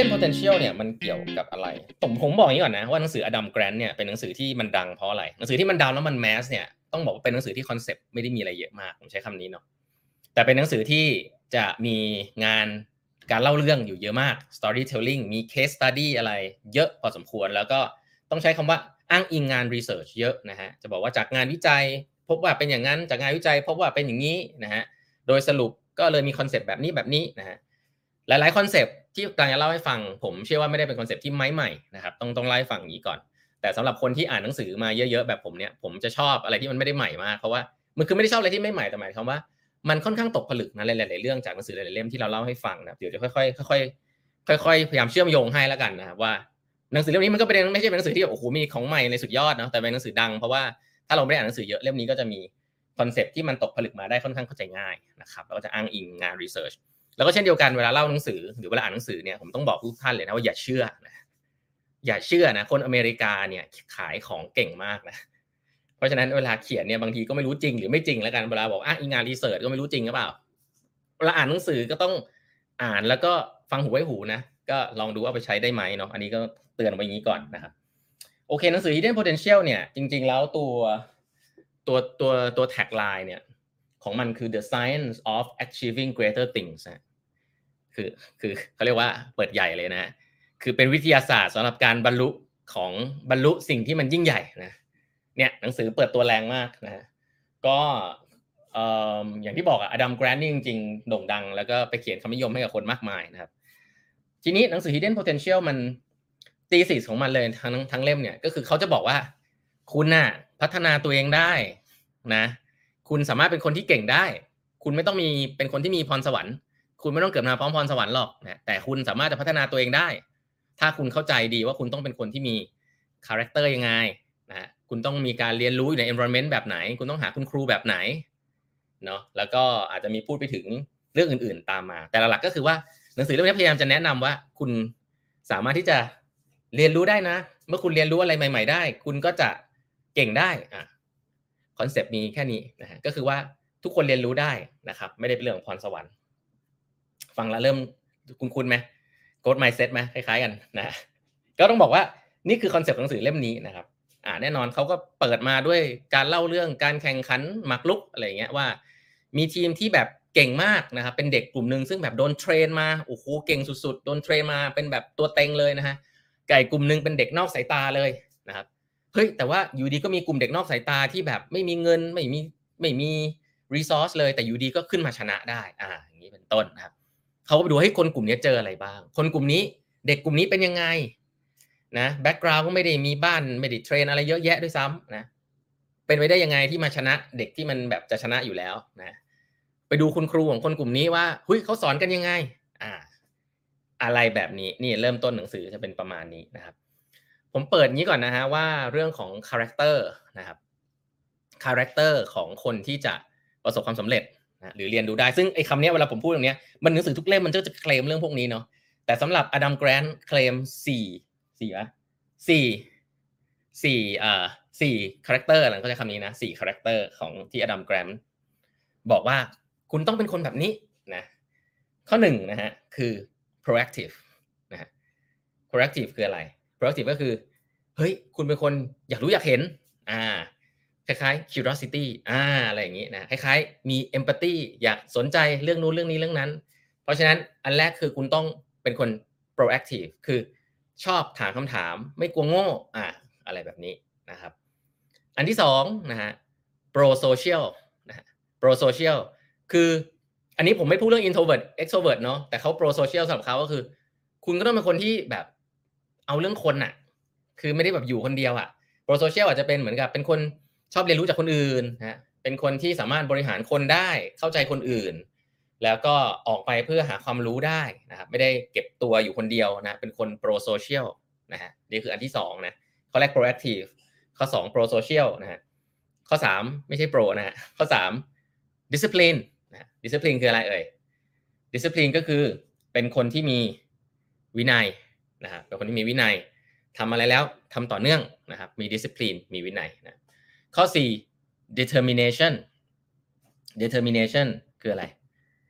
hidden potential เนี่ยมันเกี่ยวกับอะไร ผมผมบอกอย่างนี้ก่อนนะ ว่าหนังสืออดัมแกรนเนี่ยเป็นหนังสือที่มันดังเพราะอะไร หนังสือที่มันดังแล้วมันแมสเนี่ยต้องบอกว่าเป็นหนังสือที่คอนเซปต์ไม่ได้มีอะไรเยอะมากผมใช้คำนี้เนาะแต่เป็นหนังสือที่จะมีงานการเล่าเรื่องอยู่เยอะมาก storytelling มี case study อะไรเยอะพอสมควร แล้วก็ต้องใช้คำว่าอ้างอิงงาน research เยอะนะฮะ จะบอกว่าจากงานวิจัย พบว่าเป็นอย่างนั้น จากงานวิจัย พบว่าเป็นอย่างนี้นะฮะ โดยสรุปก็เลยมี concept แบบนี้แบบนี้นะฮะ หลายๆ concept ที่กำลังจะเล่าให้ฟัง ผมเชื่อว่าไม่ได้เป็น concept ที่ใหม่ๆนะครับต้องต้องเล่าให้ฟังอย่างนี้ก่อน แต่สำหรับคนที่อ่านหนังสือมาเยอะๆแบบผมเนี่ยผมจะชอบอะไรที่มันไม่ได้ใหม่มากเพราะว่ามันคือไม่ได้ชอบอะไรที่ไม่ใหม่แต่หมายความว่ามันค่อนข้างตกผลึกนะหลายๆเรื่องจากหนังสือหลายๆเล่มที่เราเล่าให้ฟังนะเดี๋ยวจะค่อยๆค่อยๆค่อยๆพยายามเชื่อมโยงให้แล้วกันนะครับว่าหนังสือเล่มนี้มันก็เป็นไม่ใช่เป็นหนังสือที่แบบโอ้โหมีของใหม่ในสุดยอดเนาะแต่เป็นหนังสือดังเพราะว่าถ้าเราไม่ได้อ่านหนังสือเยอะเล่มนี้ก็จะมี concept ที่มันตกผลึกมาได้ค่อนข้างเข้าใจง่ายนะครับแล้วก็จะอ้างอิงงาน research แล้วก็เช่นเดียวกันเวลาเล่าหนังสือ หรือเวลาอ่านหนังสือเนี่ยผมต้องบอกทุกท่านเลยนะว่าอย่าเชื่อนะอย่าเชื่อนะคนอเมริกาเนี่ยขายของเก่งมากนะเพราะฉะนั้นเวลาเขียนเนี่ยบางทีก็ไม่รู้จริงหรือไม่จริงแล้วกันเวลาบอกอ้างอิงงาน research ก็ไม่รู้จริงหรือเปล่าเวลาอ่านหนังสือก็ต้องอ่านแล้วก็ฟังหูไว้หูนะก็ลองดูว่าไปใช้ได้ไหมเนาะอันนี้ก็เตือนไว้อย่างนี้ก่อนนะครับโอเคหนังสือ Hidden Potential เนี่ยจริง ๆ แล้วตัวตัวตัวตัวแท็กไลน์เนี่ยของมันคือ the science of achieving greater things นะ คือคือเขาเรียกว่าเปิดใหญ่เลยนะคือเป็นวิทยาศาสตร์สำหรับการบรรลุของบรรลุสิ่งที่มันยิ่งใหญ่นะเนี่ยหนังสือเปิดตัวแรงมากนะก็อย่างที่บอกอะอดัมแกรนนี่จริงๆโด่งดัง แล้วก็ไปเขียนคำนิยมให้กับคนมากมายนะครับ ทีนี้หนังสือ Hidden Potential มัน thesis ของมันเลยทั้งทั้งเล่มเนี่ยก็คือเขาจะบอกว่า คุณน่ะพัฒนาตัวเองได้นะ คุณสามารถเป็นคนที่เก่งได้ คุณไม่ต้องมีเป็นคนที่มีพรสวรรค์ คุณไม่ต้องเกิดมาพร้อมพรสวรรค์หรอกนะแต่คุณสามารถจะพัฒนาตัวเองได้ ถ้าคุณเข้าใจดีว่าคุณต้องเป็นคนที่มี character ยังไงนะคุณต้องมีการเรียนรู้อยู่ใน environment แบบไหน คุณต้องหาคุณครูแบบไหนเนาะแล้วก็อาจจะมีพูดไปถึงเรื่องอื่น ๆ ตามมา แต่หลักๆก็คือว่าหนังสือเล่มนี้พยายามจะแนะนำว่า คุณสามารถที่จะเรียนรู้ได้นะ เมื่อคุณเรียนรู้อะไรใหม่ ๆ ได้ คุณก็จะเก่งได้อะ concept มีแค่นี้นะฮะก็คือว่าทุกคนเรียนรู้ได้นะครับ ไม่ได้เป็นเรื่องของพรสวรรค์ ฟังแล้วเริ่มคุ้นๆไหม growth mindset ไหมคล้ายๆกันนะ ก็ต้องบอกว่านี่คือ concept หนังสือเล่มนี้นะครับ อ่าแน่นอนเขาก็เปิดมาด้วยการเล่าเรื่องการแข่งขันหมากรุกอะไรเงี้ยว่า มีทีมที่แบบเก่งมากนะครับ เป็นเด็กกลุ่มหนึ่งซึ่งแบบโดน train มาโอ้โหเก่งสุดๆโดน train มาเป็นแบบตัวเต็งเลยนะฮะอีกกลุ่มหนึ่งเป็นเด็กนอกสายตาเลยนะครับเฮ้ยแต่ว่าอยู่ดีก็มีกลุ่มเด็กนอกสายตาที่แบบไม่มีเงินไม่มีไม่มี resource เลยแต่อยู่ดีก็ขึ้นมาชนะได้อ่าอย่างนี้เป็นต้นนะครับ เขาก็ไปดูว่าคนกลุ่มนี้เจออะไรบ้าง คนกลุ่มนี้เด็กกลุ่มนี้เป็นยังไงนะ background ก็ไม่ได้มีบ้านไม่ได้ train อะไรเยอะแยะด้วยซ้ำนะเป็นไปได้ยังไงที่มาชนะเด็กที่มันแบบจะชนะอยู่แล้วนะไปดูคุณครูของคนกลุ่มนี้ว่าเฮ้ยเขาสอนกันยังไง อ่า อะไรแบบนี้นี่เริ่มต้นหนังสือจะเป็นประมาณนี้นะครับ ผมเปิดงี้ก่อนนะฮะว่าเรื่องของ character นะครับ character ของคนที่จะประสบความสำเร็จ นะหรือเรียนรู้ได้ซึ่งไอ้คำนี้เวลาผมพูดตรงนี้มันหนังสือทุกเล่มมันก็จะเคลมเรื่องพวกนี้เนาะแต่สำหรับ Adam Grant เคลมสี่สี่วะสี่สี่อ่าสี่ character หลักก็จะคำนี้นะสี่ character ของที่ Adam Grant บอกว่าคุณต้องเป็นคนแบบนี้นะข้อหนึ่งนะฮะคือ proactive นะฮะ proactive คืออะไร proactive ก็คือเฮ้ยคุณเป็นคนอยากรู้อยากเห็นอ่า คล้ายๆ curiosity อ่าอะไรอย่างนี้นะคล้ายๆ มี empathy อยากสนใจเรื่องนู้นเรื่องนี้เรื่องนั้น เพราะฉะนั้นอันแรกคือคุณต้องเป็นคน proactive คือชอบถามคำถามไม่กลัวโง่อ่าอะไรแบบนี้นะครับ อันที่สองนะฮะ pro social นะฮะ pro social คืออันนี้ผมไม่พูดเรื่อง introvert extrovert เนาะแต่เขา pro social สำหรับเขาก็คือ คุณก็ต้องเป็นคนที่แบบเอาเรื่องคนน่ะคือไม่ได้แบบอยู่คนเดียวอะ pro social อาจจะเป็นเหมือนกับเป็นคน ชอบเรียนรู้จากคนอื่นนะเป็นคนที่สามารถบริหารคนได้เข้าใจคนอื่น แล้วก็ออกไปเพื่อหาความรู้ได้นะครับไม่ได้เก็บตัวอยู่คนเดียวนะเป็นคน pro social นะฮะนี่คืออันที่สองนะข้อแรก proactive ข้อสอง pro social นะฮะข้อสามไม่ใช่ pro นะฮะข้อสาม discipline นะ discipline คืออะไรเอ่ย discipline ก็คือเป็นคนที่มีวินัยนะครับเป็นคนที่มีวินัยทำอะไรแล้วทำต่อเนื่องนะครับมี discipline มีวินัยนะ ข้อ 4 determination determination คืออะไร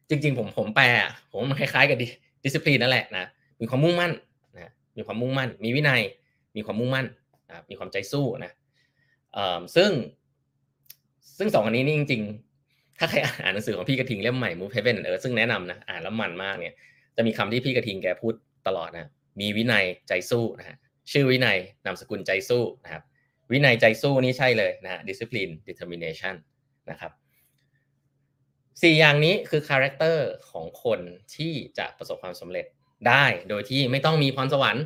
จริง ๆ ผมผมแปลผมมันคล้ายๆกับ discipline นั่นแหละนะมีความมุ่งมั่นนะมีความมุ่งมั่น มีวินัย มีความมุ่งมั่นนะมีความใจสู้นะซึ่ง ซึ่งสองอันนี้นี่จริง ๆ ถ้าใครอ่านหนังสือของพี่กระทิงเล่มใหม่ Move Heaven เออซึ่งแนะนำนะอ่านแล้วมันมากเนี่ยจะมีคำที่พี่กระทิงแกพูดตลอดนะมีวินัยใจสู้นะฮะชื่อวินัยนามสกุลใจสู้นะครับ วินัยใจสู้นี่ใช่เลยนะฮะ discipline determination นะครับสี่อย่างนี้คือ character ของคนที่จะประสบความสำเร็จได้โดยที่ไม่ต้องมีพรสวรรค์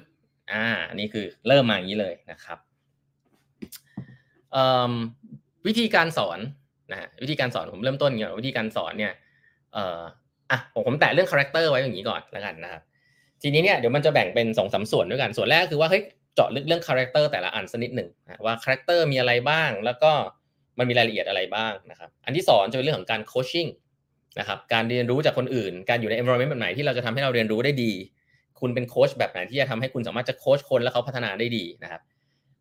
อ่านี่คือเริ่มมาอย่างนี้เลยนะครับวิธีการสอนนะฮะวิธีการสอนผมเริ่มต้นอย่างวิธีการสอนเนี่ยเอ่ออะผมผมแตะเรื่อง character ไว้อย่างนี้ก่อนแล้วกันนะครับทีนี้เนี่ยเดี๋ยวมันจะแบ่งเป็นสองสาส่วนด้วยกันส่วนแรกคือว่าเฮ้ย เจาะลึกเรื่อง character แต่ละอันสักนิดหนึ่งว่า character มีอะไรบ้าง แล้วก็มันมีรายละเอียดอะไรบ้างนะครับ อันที่สองจะเป็นเรื่องของการ coaching นะครับ การเรียนรู้จากคนอื่น การอยู่ใน environment แบบไหนที่เราจะทำให้เราเรียนรู้ได้ดี คุณเป็นโค้ชแบบไหนที่จะทำให้คุณสามารถจะโค้ชคนแล้วเขาพัฒนาได้ดีนะครับ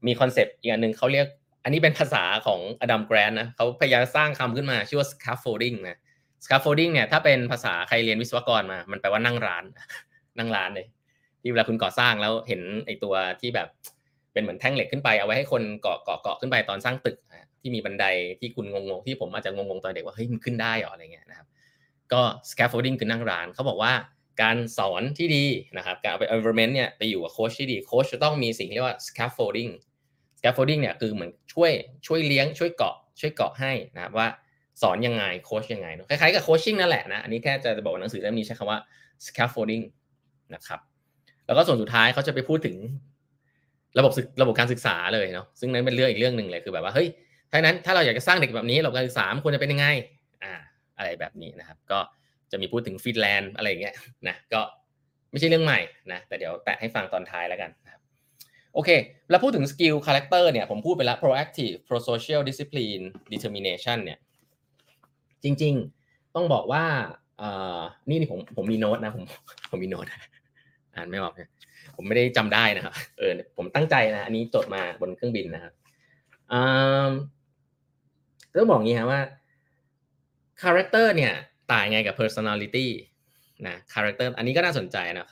มี concept อีกอันหนึ่งเขาเรียก อันนี้เป็นภาษาของ Adam Grant นะเขาพยายามสร้างคำขึ้นมาชื่อว่า scaffolding นะ scaffolding เนี่ยถ้าเป็นภาษาใครเรียนวิศวกรมา มันแปลว่านั่งร้าน นั่งร้านเลย ที่เวลาคุณก่อสร้างแล้วเห็นไอตัวที่แบบเป็นเหมือนแท่งเหล็กขึ้นไปเอาไว้ให้คนเกาะเกาะเกาะขึ้นไปตอนสร้างตึกที่มีบันไดที่คุณงงๆที่ผมอาจจะงงๆตอนเด็กว่าเฮ้ยมันขึ้นได้หรออะไรเงี้ยนะครับก็ scaffolding คือนั่งร้านเขาบอกว่าการสอนที่ดีนะครับการเอาไป environment เนี่ยไปอยู่กับโค้ชที่ดีโค้ชจะต้องมีสิ่งที่เรียกว่า scaffolding scaffolding เนี่ยคือเหมือนช่วยช่วยเลี้ยงช่วยเกาะช่วยเกาะให้นะครับว่าสอนยังไงโค้ชยังไงคล้ายๆกับโคชชิ่งนั่นแหละนะอันนี้แค่จะบอกหนังสือเล่มนี้ใช้คำว่า scaffolding นะครับ แล้วก็ส่วนสุดท้ายเขาจะไปพูดถึง ระบบระบบการศึกษาเลยเนาะซึ่งนั้นเป็นเรื่องอีกเรื่องหนึ่งเลยคือแบบว่าเฮ้ยถ้านั้นถ้าเราอยากจะสร้างเด็กแบบนี้ระบบการศึกษาควรจะเป็นยังไงอ่าอะไรแบบนี้นะครับ ก็จะมีพูดถึงฟินแลนด์อะไรอย่างเงี้ยนะก็ไม่ใช่เรื่องใหม่นะแต่เดี๋ยวแตะให้ฟังตอนท้ายแล้วกันนะครับโอเค แล้วพูดถึง skill character เนี่ยผมพูดไปแล้ว proactive prosocial discipline determination เนี่ยจริง ๆ ต้องบอกว่าอ่อนี่นี่ผมผมมีโน้ตนะผมผมมีโน้ต อ่านไม่ออกเนี่ยผมไม่ได้จำได้นะครับเออผมตั้งใจนะ อันนี้จดมาบนเครื่องบินนะครับอ่าต้องบอกงี้ครับว่า character เนี่ยต่างไงกับ personality นะ character อันนี้ก็น่าสนใจนะ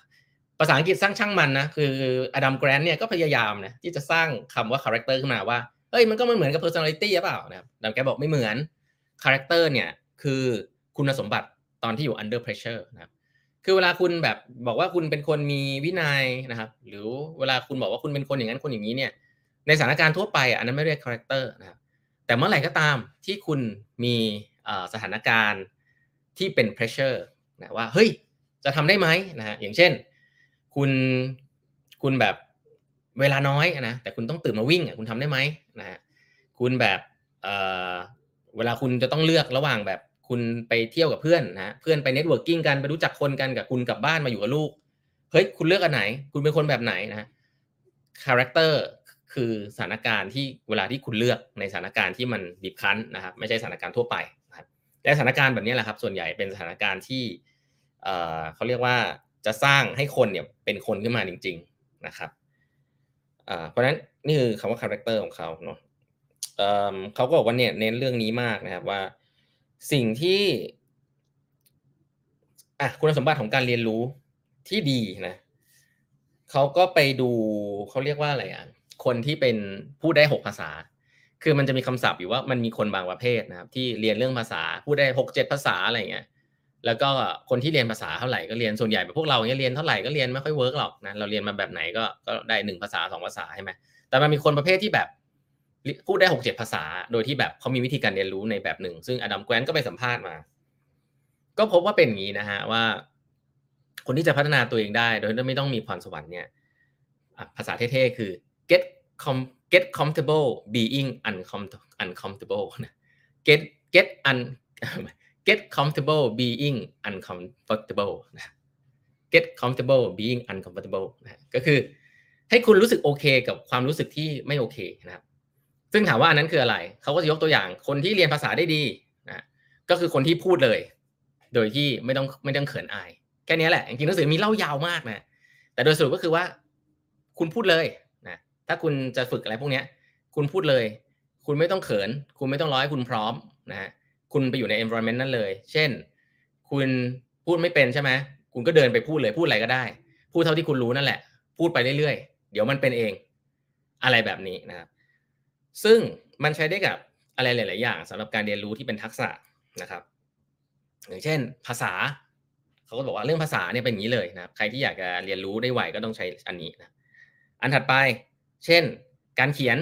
ภาษาอังกฤษสร้างช่างมันนะคือ Adam Grant เนี่ยก็พยายามนะที่จะสร้างคำว่า character ขึ้นมาว่าเฮ้ยมันก็ไม่เหมือนกับ personality หรือเปล่านะครับ Adam Grant บอกไม่เหมือน character เนี่ยคือคุณสมบัติตอนที่อยู่ under pressure นะครับ คือเวลาคุณแบบบอกว่าคุณเป็นคนมีวินัยนะครับ หรือเวลาคุณบอกว่าคุณเป็นคนอย่างนั้นคนอย่างนี้เนี่ยในสถานการณ์ทั่วไปอันนั้นไม่เรียก character นะครับแต่เมื่อไหร่ก็ตามที่คุณมีสถานการณ์ที่เป็น pressure นะว่าเฮ้ยจะทำได้ไหมนะฮะอย่างเช่น คุณคุณแบบเวลาน้อยนะแต่คุณต้องตื่นมาวิ่งคุณทำได้ไหมนะฮะคุณแบบเวลาคุณจะต้องเลือกระหว่างแบบ คุณไปเที่ยวกับเพื่อนนะเพื่อนไป networking กันไปรู้จักคนกันกับคุณกลับบ้านมาอยู่กับลูกเฮ้ยคุณเลือกอันไหน คุณเป็นคนแบบไหนนะ character คือสถานการณ์ที่เวลาที่คุณเลือกในสถานการณ์ที่มันบีบคั้นนะครับ ไม่ใช่สถานการณ์ทั่วไปนะครับแต่สถานการณ์แบบนี้แหละครับ ส่วนใหญ่เป็นสถานการณ์ที่เขาเรียกว่าจะสร้างให้คนเนี่ยเป็นคนขึ้นมาจริง ๆนะครับเพราะฉะนั้นนี่คือคำว่า character ของเขาเนาะเขาก็บอกว่าเนี่ยเน้นเรื่องนี้มากนะครับว่า สิ่งที่อะคุณสมบัติของการเรียนรู้ที่ดีนะเขาก็ไปดูเขาเรียกว่าอะไรอะคนที่เป็นพูดได้หกภาษา คือมันจะมีคำศัพท์อยู่ว่ามันมีคนบางประเภทนะครับ ที่เรียนเรื่องภาษาพูดได้หกเจ็ดภาษาอะไรเงี้ยแล้วก็คนที่เรียนภาษาเท่าไหร่ก็เรียนส่วนใหญ่แบบพวกเราเนี่ยเรียนเท่าไหร่ก็เรียนไม่ค่อย work หรอกนะเราเรียนมาแบบไหนก็ก็ได้หนึ่งภาษาสองภาษาใช่ไหมแต่มันมีคนประเภทที่แบบ พูดได้หกเจ็ดภาษา โดยที่แบบเขามีวิธีการเรียนรู้ในแบบหนึ่ง ซึ่ง Adam Grant ก็ไปสัมภาษณ์มา ก็พบว่าเป็นอย่างนี้นะฮะว่า คนที่จะพัฒนาตัวเองได้ โดยไม่ต้องมีพรสวรรค์เนี่ยภาษาเท่ๆคือ get com get comfortable being uncomfortable นะ get get un get comfortable being uncomfortable นะ get comfortable being uncomfortable นะก็คือให้คุณรู้สึกโอเค กับความรู้สึกที่ไม่โอเคนะครับ ซึ่งถามว่าอันนั้นคืออะไร เขาก็จะยกตัวอย่างคนที่เรียนภาษาได้ดีนะก็คือคนที่พูดเลย โดยที่ไม่ต้องไม่ต้องเขินอาย แค่นี้แหละ จริงๆหนังสือมีเล่ายาวมากนะ แต่โดยสรุปก็คือว่า คุณพูดเลยนะถ้าคุณจะฝึกอะไรพวกนี้คุณพูดเลย คุณไม่ต้องเขิน คุณไม่ต้องร้อยคุณพร้อมนะฮะคุณไปอยู่ใน environment นั้นเลย เช่น คุณพูดไม่เป็นใช่ไหมคุณก็เดินไปพูดเลยพูดอะไรก็ได้ พูดเท่าที่คุณรู้นั่นแหละ พูดไปเรื่อยๆ เดี๋ยวมันเป็นเอง อะไรแบบนี้นะครับ ซึ่งมันใช้ได้กับอะไรหลาย ๆ อย่างสำหรับการเรียนรู้ที่เป็นทักษะนะครับอย่างเช่น ภาษาเขาก็บอกว่าเรื่องภาษาเนี่ยเป็นอย่างนี้เลยนะใครที่อยากจะเรียนรู้ได้ไวก็ต้องใช้อันนี้นะอันถัดไป เช่น การเขียน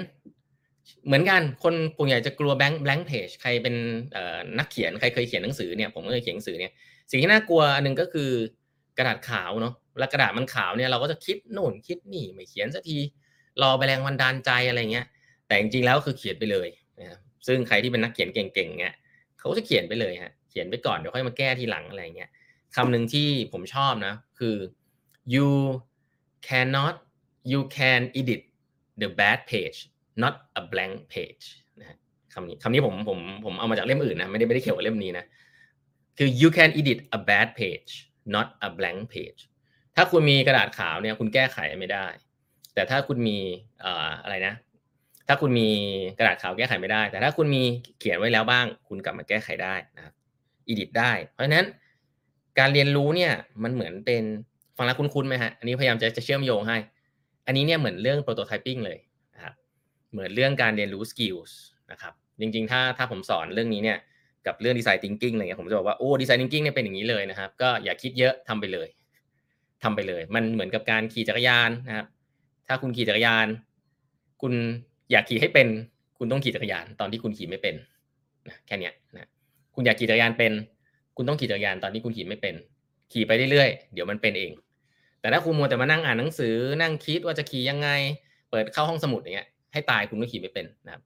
เหมือนกันคนปุ่ใหญ่จะกลัวแบงค์ blank page ใครเป็นนักเขียนใครเคยเขียนหนังสือเนี่ยผมก็เคยเขียนหนังสือเนี่ยสิ่งที่น่ากลัวอันนึงก็คือกระดาษขาวเนาะเวลากระดาษมันขาวเนี่ยเราก็จะคิดโน่นคิดนี่ไม่เขียนสักทีรอไปแรงวันดานใจอะไรเงี้ย แต่จริงๆแล้วคือเขียนไปเลยนะครับซึ่งใครที่เป็นนักเขียนเก่งๆเนี่ยเขาจะเขียนไปเลยฮะเขียนไปก่อนเดี๋ยวค่อยมาแก้ทีหลังอะไรเงี้ยคำหนึ่งที่ผมชอบนะคือ you cannot you can edit the bad page not a blank page นะคำนี้คำนี้ผมผมผมเอามาจากเล่มอื่นนะไม่ได้ไม่ได้เกี่ยวกับเล่มนี้นะคือ you can edit a bad page not a blank page ถ้าคุณมีกระดาษขาวเนี่ยคุณแก้ไขไม่ได้ แต่ถ้าคุณมีอะไรนะ ถ้าคุณมีกระดาษขาวแก้ไขไม่ได้ แต่ถ้าคุณมีเขียนไว้แล้วบ้าง คุณกลับมาแก้ไขได้นะครับ edit ได้ เพราะฉะนั้นการเรียนรู้เนี่ยมันเหมือนเป็นฟังแล้วคุ้นๆไหมฮะอันนี้พยายามจะจะเชื่อมโยงให้ อันนี้เนี่ยเหมือนเรื่อง prototyping เลยนะครับเหมือนเรื่องการเรียนรู้ skills นะครับจริงๆ ถ้าถ้าผมสอนเรื่องนี้เนี่ยกับเรื่อง design thinking อะไรเงี้ยผมจะบอกว่าโอ้ design thinking เนี่ยเป็นอย่างนี้เลยนะครับ ก็อย่าคิดเยอะทำไปเลยทำไปเลย มันเหมือนกับการขี่จักรยานนะครับ ถ้าคุณขี่จักรยาน คุณ อยากขี่ให้เป็น คุณต้องขี่จักรยานตอนที่คุณขี่ไม่เป็นนะแค่นี้นะคุณอยากขี่จักรยานเป็น คุณต้องขี่จักรยานตอนที่คุณขี่ไม่เป็น ขี่ไปเรื่อยๆเดี๋ยวมันเป็นเอง แต่ถ้าคุณมัวแต่มานั่งอ่านหนังสือนั่งคิดว่าจะขี่ยังไง เปิดเข้าห้องสมุดอย่างเงี้ยให้ตายคุณก็ขี่ไม่เป็นนะครับ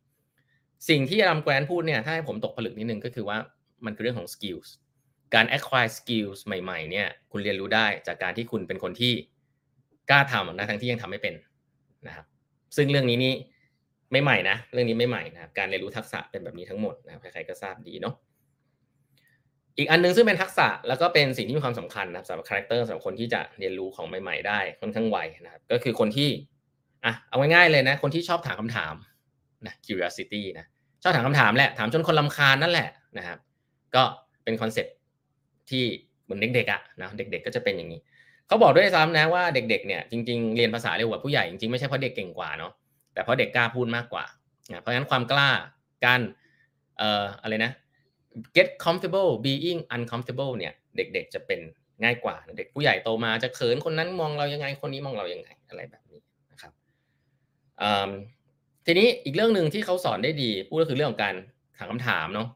สิ่งที่อลัมแกรนพูดเนี่ยถ้าให้ผมตกผลึกนิดนึงก็คือว่ามันคือเรื่องของ skills การ acquire skills ใหม่ๆเนี่ยคุณเรียนรู้ได้จากการที่คุณเป็นคนที่กล้าทำนะทั้งที่ยังทำไม่เป็นนะครับซึ่งเรื่องนี้นี่ ไม่ใหม่นะเรื่องนี้ไม่ใหม่นะการเรียนรู้ทักษะเป็นแบบนี้ทั้งหมดนะใครๆก็ทราบดีเนาะอีกอันนึงซึ่งเป็นทักษะแล้วก็เป็นสิ่งที่มีความสำคัญนะสำหรับคาแรคเตอร์สำหรับคนที่จะเรียนรู้ของใหม่ ๆ ได้ค่อนข้างไวนะครับก็คือคนที่อะเอาง่ายๆเลยนะคนที่ชอบถามคำถามนะ curiosity นะชอบถามคำถามแหละถามจนคนรำคาญนั่นแหละนะครับ ก็เป็น concept ที่เหมือนเด็กๆอะนะเด็กๆ ก็จะเป็นอย่างนี้เขาบอกด้วยซ้ำนะว่าเด็กๆเนี่ยจริงๆเรียนภาษาเร็วกว่าผู้ใหญ่จริงๆไม่ใช่เพราะเด็กเก่งกว่าเนาะ แต่เพราะเด็กกล้าพูดมากกว่าเพราะฉะนั้นความกล้าการเอ่ออะไรนะ get comfortable being uncomfortable เนี่ยเด็กๆจะเป็นง่ายกว่า เด็กผู้ใหญ่โตมาจะเขินคนนั้นมองเรายังไงคนนี้มองเรายังไงอะไรแบบนี้นะครับทีนี้อีกเรื่องหนึ่งที่เขาสอนได้ดีพูดก็คือเรื่องของการถามคำถามเนาะ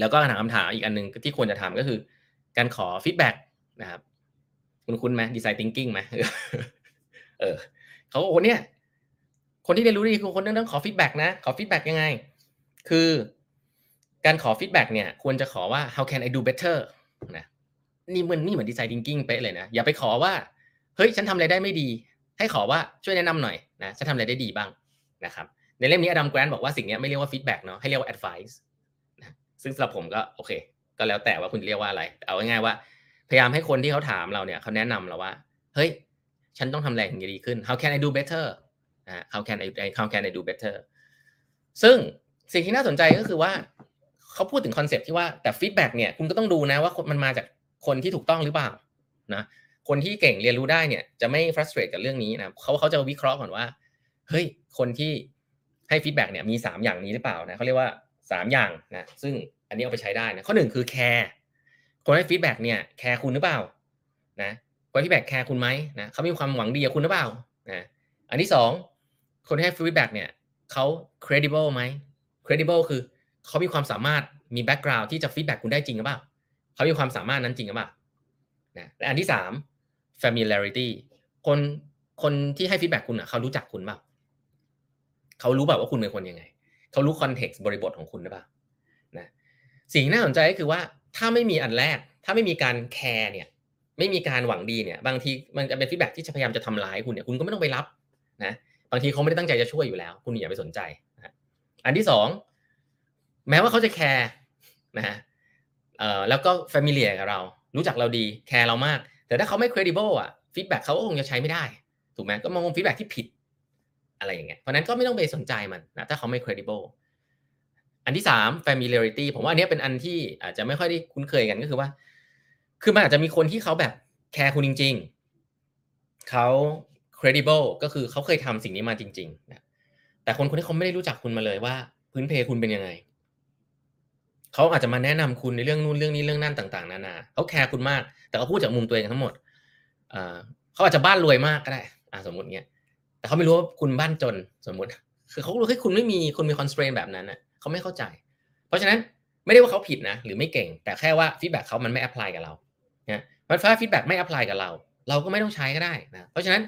แล้วก็การถามคำถามอีกอันหนึ่งที่ควรจะทำก็คือ การขอ feedback นะครับ คุณคุ้นไหม design thinking ไหมเออเขาบอกว่าเนี่ย คนที่เรียนรู้ดีคือคนต้องขอ feedback นะ ขอ feedback ยังไง คือการขอ feedback เนี่ย ควรจะขอว่า how can I do better นะนี่มันนี่เหมือน design thinking เป๊ะเลยนะ อย่าไปขอว่า เฮ้ย ฉันทำอะไรได้ไม่ดี ให้ขอว่าช่วยแนะนำหน่อยนะ ฉันทำอะไรได้ดีบ้างนะครับ ในเล่มนี้ Adam Grant บอกว่าสิ่งนี้ไม่เรียกว่า feedback เนาะ ให้เรียกว่า advice นะซึ่งสำหรับผมก็โอเค ก็แล้วแต่ว่าคุณเรียกว่าอะไร เอาง่ายๆว่า พยายามให้คนที่เขาถามเราเนี่ยเขาแนะนำเราว่า เฮ้ย ฉันต้องทำอะไรถึงจะดีขึ้น how can I do better นะ how can I how can I do better ซึ่งสิ่งที่น่าสนใจก็คือว่าเขาพูดถึง concept ที่ว่าแต่ feedback เนี่ยคุณก็ต้องดูนะว่ามันมาจากคนที่ถูกต้องหรือเปล่านะคนที่เก่งเรียนรู้ได้เนี่ยจะไม่ frustrate กับเรื่องนี้นะเขาเขาจะวิเคราะห์ก่อนว่าเฮ้ยคนที่ให้ feedback เนี่ยมี 3 อย่างนี้หรือเปล่านะเขาเรียกว่า 3 อย่างนะซึ่งอันนี้เอาไปใช้ได้นะข้อหนึ่งคือแคร์คนให้ feedback เนี่ยแคร์คุณหรือเปล่านะคนที่ feedback แคร์คุณไหมนะเขามีความหวังดีกับคุณหรือเปล่านะอันที่2 คนให้ feedback เนี่ยเขา credible ไหม credible คือเขามีความสามารถมี background ที่จะ feedback คุณได้จริงหรือเปล่าเขามีความสามารถนั้นจริงหรือเปล่านะและอันที่สาม familiarity คนคนที่ให้ feedback คุณอะเขารู้จักคุณเปล่าเขารู้แบบว่าคุณเป็นคนยังไงเขารู้ context บริบทของคุณหรือเปล่านะสิ่งน่าสนใจก็คือว่าถ้าไม่มีอันแรก ถ้าไม่มีการแคร์เนี่ย ไม่มีการหวังดีเนี่ย บางทีมันจะเป็น feedback ที่จะพยายามจะทำร้ายคุณเนี่ย คุณก็ไม่ต้องไปรับนะบางทีเขาไม่ได้ตั้งใจจะช่วยอยู่แล้ว คุณอย่าไปสนใจอันที่สองแม้ว่าเขาจะแคร์นะฮะแล้วก็ familiar กับเรา รู้จักเราดีแคร์เรามาก แต่ถ้าเขาไม่ credible อะ feedback เขาก็คงจะใช้ไม่ได้ ถูกไหมก็มอง feedback ที่ผิดอะไรอย่างเงี้ยเพราะนั้นก็ไม่ต้องไปสนใจมันนะถ้าเขาไม่ credible อันที่สาม familiarity ผมว่าอันนี้เป็นอันที่อาจจะไม่ค่อยได้คุ้นเคยกันก็คือว่า คือมันอาจจะมีคนที่เขาแบบแคร์คุณจริงเขา credible ก็คือเขาเคยทำสิ่งนี้มาจริงๆนะแต่คนคนที่เขาไม่ได้รู้จักคุณมาเลยว่า พื้นเพคุณเป็นยังไงเขาอาจจะมาแนะนำคุณในเรื่องนู่นเรื่องนี้เรื่องนั่นต่าง ๆนานาเขาแคร์คุณมาก แต่เขาพูดจากมุมตัวเองทั้งหมดเขาอาจจะบ้านรวยมากก็ได้อะสมมติเงี้ยแต่เขาไม่รู้ว่าคุณบ้านจนสมมติ คือเขารู้ให้คุณไม่มีคุณมี constraint แบบนั้นอะเขาไม่เข้าใจ เพราะฉะนั้นไม่ได้ว่าเขาผิดนะหรือไม่เก่ง แต่แค่ว่า feedback เขามันไม่ apply กับเราเนี่ยมันถ้า feedback ไม่ apply กับเรา เราก็ไม่ต้องใช้ก็ได้นะเพราะฉะนั้น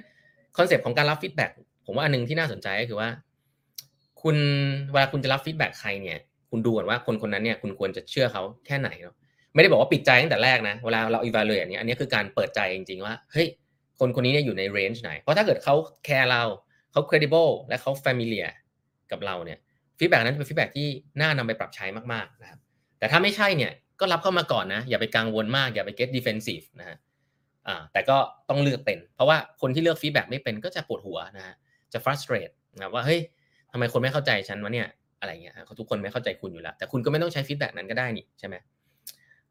concept ของการรับ feedback ผมว่าอันนึงที่น่าสนใจก็คือว่า คุณเวลาคุณจะรับ feedback ใครเนี่ย คุณดูก่อนว่าคนคนนั้นเนี่ยคุณควรจะเชื่อเขาแค่ไหนเนาะไม่ได้บอกว่าปิดใจตั้งแต่แรกนะเวลาเรา evaluate อันนี้อันนี้คือการเปิดใจจริง ๆ ว่าเฮ้ยคนคนนี้เนี่ยอยู่ใน range ไหน เพราะถ้าเกิดเขาแคร์เราเขา credible และเขา familiar กับเราเนี่ย feedback นั้นเป็น feedback ที่น่านำไปปรับใช้มากๆนะครับแต่ถ้าไม่ใช่เนี่ยก็รับเข้ามาก่อนนะอย่าไปกังวลมากอย่าไป get defensive นะฮะ แต่ก็ต้องเลือกเป็น เพราะว่าคนที่เลือก feedback ไม่เป็นก็จะปวดหัวนะฮะจะ frustrate นะว่าเฮ้ยทำไมคนไม่เข้าใจฉันวะเนี่ยอะไรเงี้ยทุกคนไม่เข้าใจคุณอยู่แล้ว แต่คุณก็ไม่ต้องใช้ feedback นั้นก็ได้นี่ใช่ไหม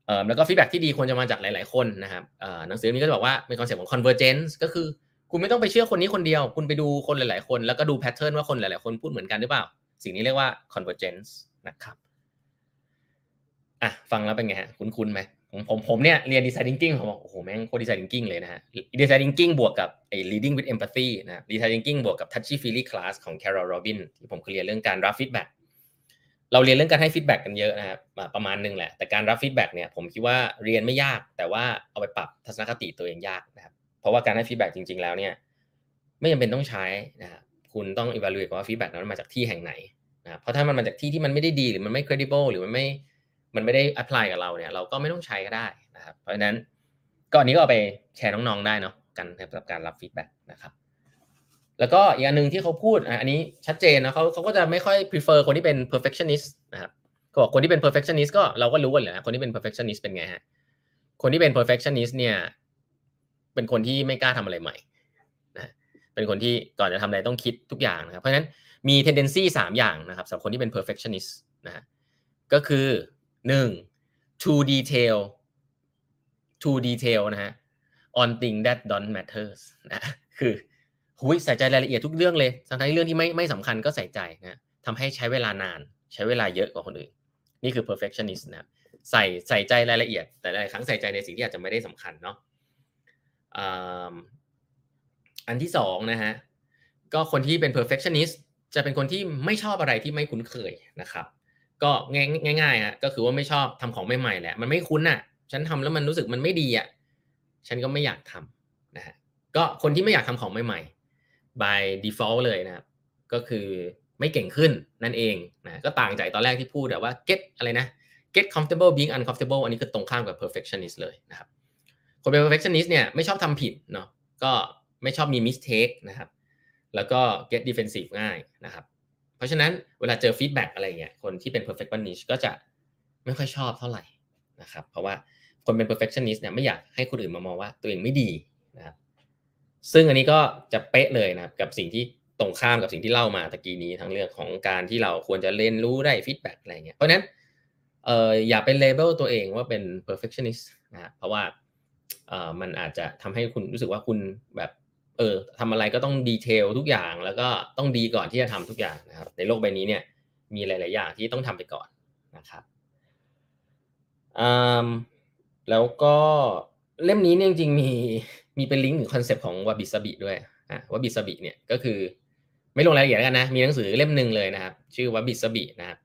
เออแล้วก็ feedback ที่ดีควรจะมาจากหลาย ๆ คนนะครับหนังสือนี้ก็จะบอกว่าเป็น concept ของ convergence ก็คือคุณไม่ต้องไปเชื่อคนนี้คนเดียว คุณไปดูคนหลาย ๆ คน แล้วก็ดู pattern ว่าคนหลาย ๆ คนพูดเหมือนกันหรือเปล่า สิ่งนี้เรียกว่า convergence นะครับอะฟังแล้วเป็นไงฮะคุ้นๆไหม ผมผมผมเนี่ยเรียนดีไซน์ thinking ผมบอกโอ้โหแม่งโคตรดีไซน์ thinking เลยนะฮะดีไซน์ thinking บวกกับไอ้ leading with empathy นะ design thinking บวกกับ touchy feely class ของ Carol Robin ที่ผมเคยเรียนเรื่องการรับ feedback เราเรียนเรื่องการให้ feedback กันเยอะนะครับประมาณนึงแหละ แต่การรับ feedback เนี่ยผมคิดว่าเรียนไม่ยาก แต่ว่าเอาไปปรับทัศนคติตัวเองยากนะครับเพราะว่าการให้ feedback จริง ๆ แล้วเนี่ยไม่จำเป็นต้องใช้นะครับคุณต้อง evaluate ว่า feedback นั้นมาจากที่แห่งไหนนะเพราะถ้ามันมาจากที่ที่มันไม่ได้ดีหรือมันไม่ credible หรือมันไม่ มันไม่ได้ apply กับเราเนี่ย เราก็ไม่ต้องใช้ก็ได้นะครับ เพราะฉะนั้นก็อันนี้ก็เอาไปแชร์น้องๆได้เนาะกันสำหรับการรับ feedback นะครับ แล้วก็อีกอันหนึ่งที่เขาพูดอันนี้ชัดเจนนะเขาเขาก็จะไม่ค่อย prefer คนที่เป็น perfectionist นะครับเขาบอกคนที่เป็น perfectionist ก็เราก็รู้กันแหละคนที่เป็น perfectionist เป็นไงฮะคนที่เป็น perfectionist เนี่ยเป็นคนที่ไม่กล้าทำอะไรใหม่นะเป็นคนที่ก่อนจะทำอะไรต้องคิดทุกอย่างนะครับ เพราะฉะนั้นมี tendency สามอย่างนะครับสำหรับคนที่เป็น perfectionist นะฮะก็คือ หนึ่ง to detail too detail นะฮะ on thing that don't matters นะคือหุยใส่ใจรายละเอียดทุกเรื่องเลยทั้งที่เรื่องที่ไม่ไม่สำคัญก็ใส่ใจนะทำให้ใช้เวลานาน ใช้เวลาเยอะกว่าคนอื่น นี่คือ perfectionist นะใส่ใส่ใจรายละเอียด แต่หลายครั้งใส่ใจในสิ่งที่อาจจะไม่ได้สำคัญเนาะอันที่สองนะฮะก็คนที่เป็น perfectionist จะเป็นคนที่ไม่ชอบอะไรที่ไม่คุ้นเคยนะครับ ก็ง่ายๆฮะก็คือว่าไม่ชอบทำของใหม่ๆแหละ มันไม่คุ้นอะ ฉันทำแล้วมันรู้สึกมันไม่ดีอะฉันก็ไม่อยากทำนะฮะก็คนที่ไม่อยากทำของใหม่ๆ by default เลยนะครับก็คือไม่เก่งขึ้นนั่นเองนะก็ต่างจากตอนแรกที่พูดแต่ว่า get อะไรนะ get comfortable being uncomfortable อันนี้คือตรงข้ามกับ perfectionist เลยนะครับคนเป็น perfectionist เนี่ยไม่ชอบทำผิดเนาะก็ไม่ชอบมี mistake นะครับ แล้วก็ get defensive ง่ายนะครับ เพราะฉะนั้นเวลาเจอ feedback อะไรเงี้ยคนที่เป็น perfectionist ก็จะไม่ค่อยชอบเท่าไหร่นะครับเพราะว่าคนเป็น perfectionist เนี่ยไม่อยากให้คนอื่นมามองว่าตัวเองไม่ดีนะครับซึ่งอันนี้ก็จะเป๊ะเลยนะครับกับสิ่งที่ตรงข้ามกับสิ่งที่เล่ามาตะกี้นี้ทั้งเรื่องของการที่เราควรจะเรียนรู้ได้ feedback อะไรเงี้ยเพราะนั้นเอ่ออย่าเป็น label ตัวเองว่าเป็น perfectionist นะครับเพราะว่าเอ่อมันอาจจะทำให้คุณรู้สึกว่าคุณแบบ เออทำอะไรก็ต้อง detail ทุกอย่างแล้วก็ต้องดีก่อนที่จะทำทุกอย่างนะครับ ในโลกใบนี้เนี่ยมีหลาย ๆ อย่างที่ต้องทำไปก่อนนะครับอแล้วก็เล่มนี้เนี่ยจริงๆมีมีเป็นลิงก์ถึง concept ของวาบิซาบิด้วยอะวาบิซาบิเนี่ยก็คือไม่ลงรายละเอียดกันนะ มีหนังสือเล่มหนึ่งเลยนะครับ ชื่อวาบิซาบินะครับ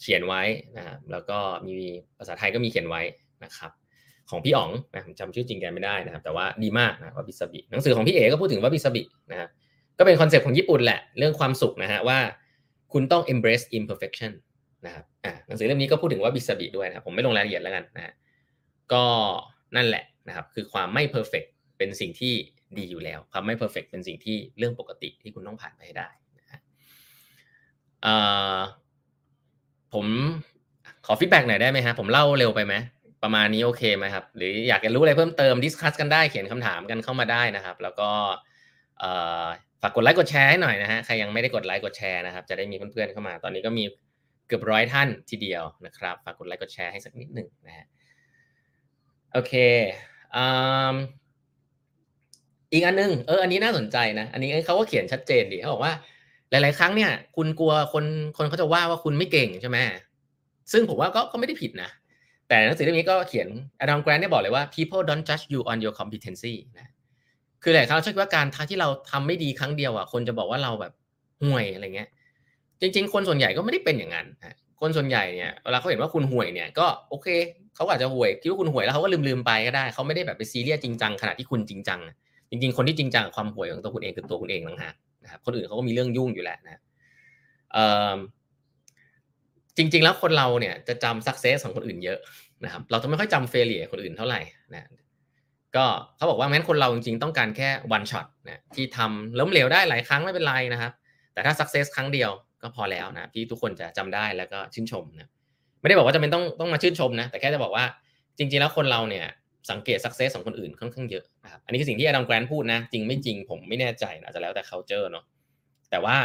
เขียนไว้นะครับแล้วก็มีภาษาไทยก็มีเขียนไว้นะครับ ของพี่อ๋องนะผมจำชื่อจริงแกไม่ได้นะครับ แต่ว่าดีมากนะวาบิซาบิหนังสือของพี่เอ๋ก็พูดถึงวาบิซาบินะครับก็เป็น concept ของญี่ปุ่นแหละเรื่องความสุขนะฮะว่าคุณต้อง embrace imperfection นะครับอ่าหนังสือเล่มนี้ก็พูดถึงวาบิซาบิด้วยนะผมไม่ลงรายละเอียดแล้วกันนะก็นั่นแหละนะครับคือความไม่ perfect เป็นสิ่งที่ดีอยู่แล้ว ความไม่ perfect เป็นสิ่งที่เรื่องปกติที่คุณต้องผ่านไปให้ได้นะฮะผมขอ feedback หน่อยได้ไหมฮะผมเล่าเร็วไปไหม ประมาณนี้โอเคไหมครับ หรืออยากจะรู้อะไรเพิ่มเติม discuss กันได้เขียนคำถามกันเข้ามาได้นะครับ แล้วก็ฝากกดไลค์กดแชร์ให้หน่อยนะฮะใครยังไม่ได้กดไลค์กดแชร์นะครับ จะได้มีเพื่อนๆเข้ามา ตอนนี้ก็มีเกือบร้อยท่านทีเดียวนะครับฝากกดไลค์กดแชร์ให้สักนิดหนึ่งนะฮะโอเคอีกอันนึงเอออันนี้น่าสนใจนะ อันนี้เขาก็เขียนชัดเจนดีเขาบอกว่า หลาย ๆ ครั้งเนี่ย คุณกลัวคนคนเขาจะว่าว่าคุณไม่เก่งใช่ไหมซึ่งผมว่าก็ก็ไม่ได้ผิดนะ แต่หนังสือเล่มนี้ก็เขียนอดัมแกรนด์เนี่ยบอกเลยว่า people don't judge you on your competency นะคือหลายครั้งเราคิดว่าการที่เราทำไม่ดีครั้งเดียวอะคนจะบอกว่าเราแบบห่วยอะไรเงี้ย จริง ๆ คนส่วนใหญ่ก็ไม่ได้เป็นอย่างนั้นคนส่วนใหญ่เนี่ยเวลาเขาเห็นว่าคุณห่วยเนี่ยก็โอเคเขาอาจจะห่วยคิดว่าคุณห่วยแล้วเขาก็ลืมๆไปก็ได้เขาไม่ได้แบบไปซีเรียสจริงจังขณะที่คุณจริงจังจริง ๆ คนที่จริงจังความห่วยของตัวคุณเองคือตัวคุณเองต่างหากนะครับคนอื่นเขาก็มีเรื่องยุ่งอยู่แหละนะจริง ๆ แล้วคนเราเนี่ยจะจำสักเซสของคนอื่นเยอะ นะครับเราจะไม่ค่อยจำ failure คนอื่นเท่าไหร่นะก็เขาบอกว่าแม้นคนเราจริงๆต้องการแค่ one shot นะที่ทำล้มเหลวได้หลายครั้งไม่เป็นไรนะครับ แต่ถ้า success ครั้งเดียวก็พอแล้วนะที่ทุกคนจะจำได้แล้วก็ชื่นชมนะไม่ได้บอกว่าจะเป็นต้องต้องมาชื่นชมนะแต่แค่จะบอกว่าจริง ๆ แล้วคนเราเนี่ยสังเกต success ของคนอื่นค่อนข้างเยอะนะครับอันนี้คือสิ่งที่ Adam Grant พูดนะ จริงไม่จริงผมไม่แน่ใจนะจะแล้วแต่ culture เนาะแต่ว่า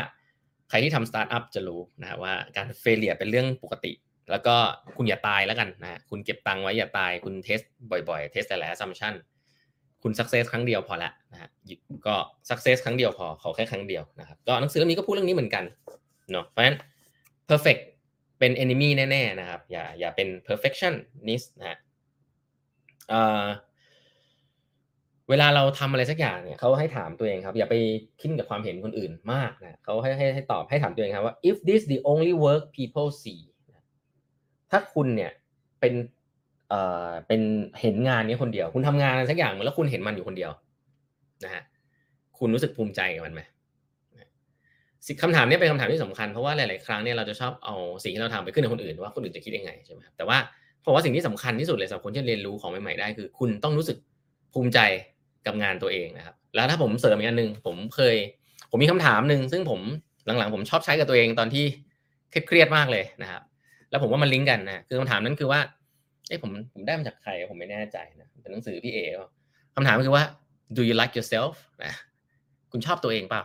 ใครที่ทำสตาร์ทอัพจะรู้นะว่าการ failure เป็นเรื่องปกติ แล้วก็คุณอย่าตายแล้วกันนะคุณเก็บตังค์ไว้อย่าตายคุณ test บ่อยๆ test แต่ละ assumption คุณ success ครั้งเดียวพอละนะฮะก็ success ครั้งเดียวพอขอแค่ครั้งเดียวนะครับก็หนังสือเล่มนี้ก็พูดเรื่องนี้เหมือนกันเนาะเพราะฉะนั้น perfect เป็น enemy แน่ๆนะครับ อย่าอย่าเป็น perfectionist นะฮะเวลาเราทำอะไรสักอย่างเนี่ยเขาให้ถามตัวเองครับ อย่าไปคิดกับความเห็นคนอื่นมากนะเขาให้ให้ให้ตอบให้ถามตัวเองครับว่า if this the only work people see ถ้าคุณเนี่ยเป็นเอ่อเป็นเห็นงานนี้คนเดียว คุณทำงานอะไรสักอย่างแล้วคุณเห็นมันอยู่คนเดียวนะฮะคุณรู้สึกภูมิใจกับมันไหมคำถามนี้เป็นคำถามที่สำคัญเพราะว่าหลาย ๆ ครั้งเนี่ยเราจะชอบเอาสิ่งที่เราทำไปขึ้นกับคนอื่นว่าคนอื่นจะคิดยังไงใช่ไหมครับแต่ว่าเพราะว่าสิ่งที่สำคัญที่สุดเลยสำหรับคนที่เรียนรู้ของใหม่ ๆ ได้คือ คุณต้องรู้สึกภูมิใจกับงานตัวเองนะครับ แล้วถ้าผมเสริมอีกอันหนึ่งผมเคย ผมมีคำถามหนึ่งซึ่งผมหลัง ๆ ผมชอบใช้กับตัวเองตอนที่เครียดมากเลยนะครับ แล้วผมว่ามันลิงก์กันนะคือคำถามนั้นคือว่าเอ้ผมผมได้มาจากใครผมไม่แน่ใจนะเป็นหนังสือพี่เอคำถามคือว่า do you like yourself นะคุณชอบตัวเองเปล่า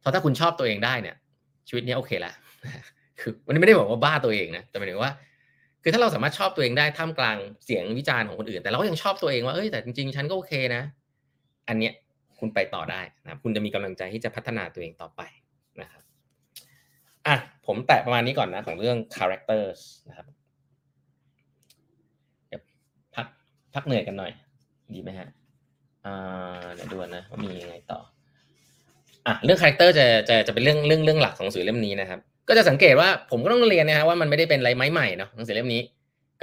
เพราะถ้าคุณชอบตัวเองได้เนี่ย ชีวิตนี้โอเคล้วคือวันนี้ไม่ได้บอกว่าบ้าตัวเองนะแต่หมายถึงว่า คือถ้าเราสามารถชอบตัวเองได้ท่ามกลางเสียงวิจารณ์ของคนอื่น แต่เราก็ยังชอบตัวเองว่าเอ้ยแต่จริงๆ ฉันก็โอเคนะ อันเนี้ยคุณไปต่อได้นะคุณจะมีกำลังใจที่จะพัฒนาตัวเองต่อไป อะผมแตะประมาณนี้ก่อนนะ ของเรื่อง characters นะครับเดี๋ยวพักพักเหนื่อยกันหน่อย ดีไหมฮะอ่าเดี๋ยวดูนะว่ามียังไงต่ออะเรื่องคาแรคเตอร์จะจะจะเป็นเรื่องเรื่องเรื่องหลักของสือเล่มนี้นะครับ ก็จะสังเกตว่าผมก็ต้องเรียนนะฮะว่ามันไม่ได้เป็นอะไรไม้ใหม่เนาะหนังสือเล่มนี้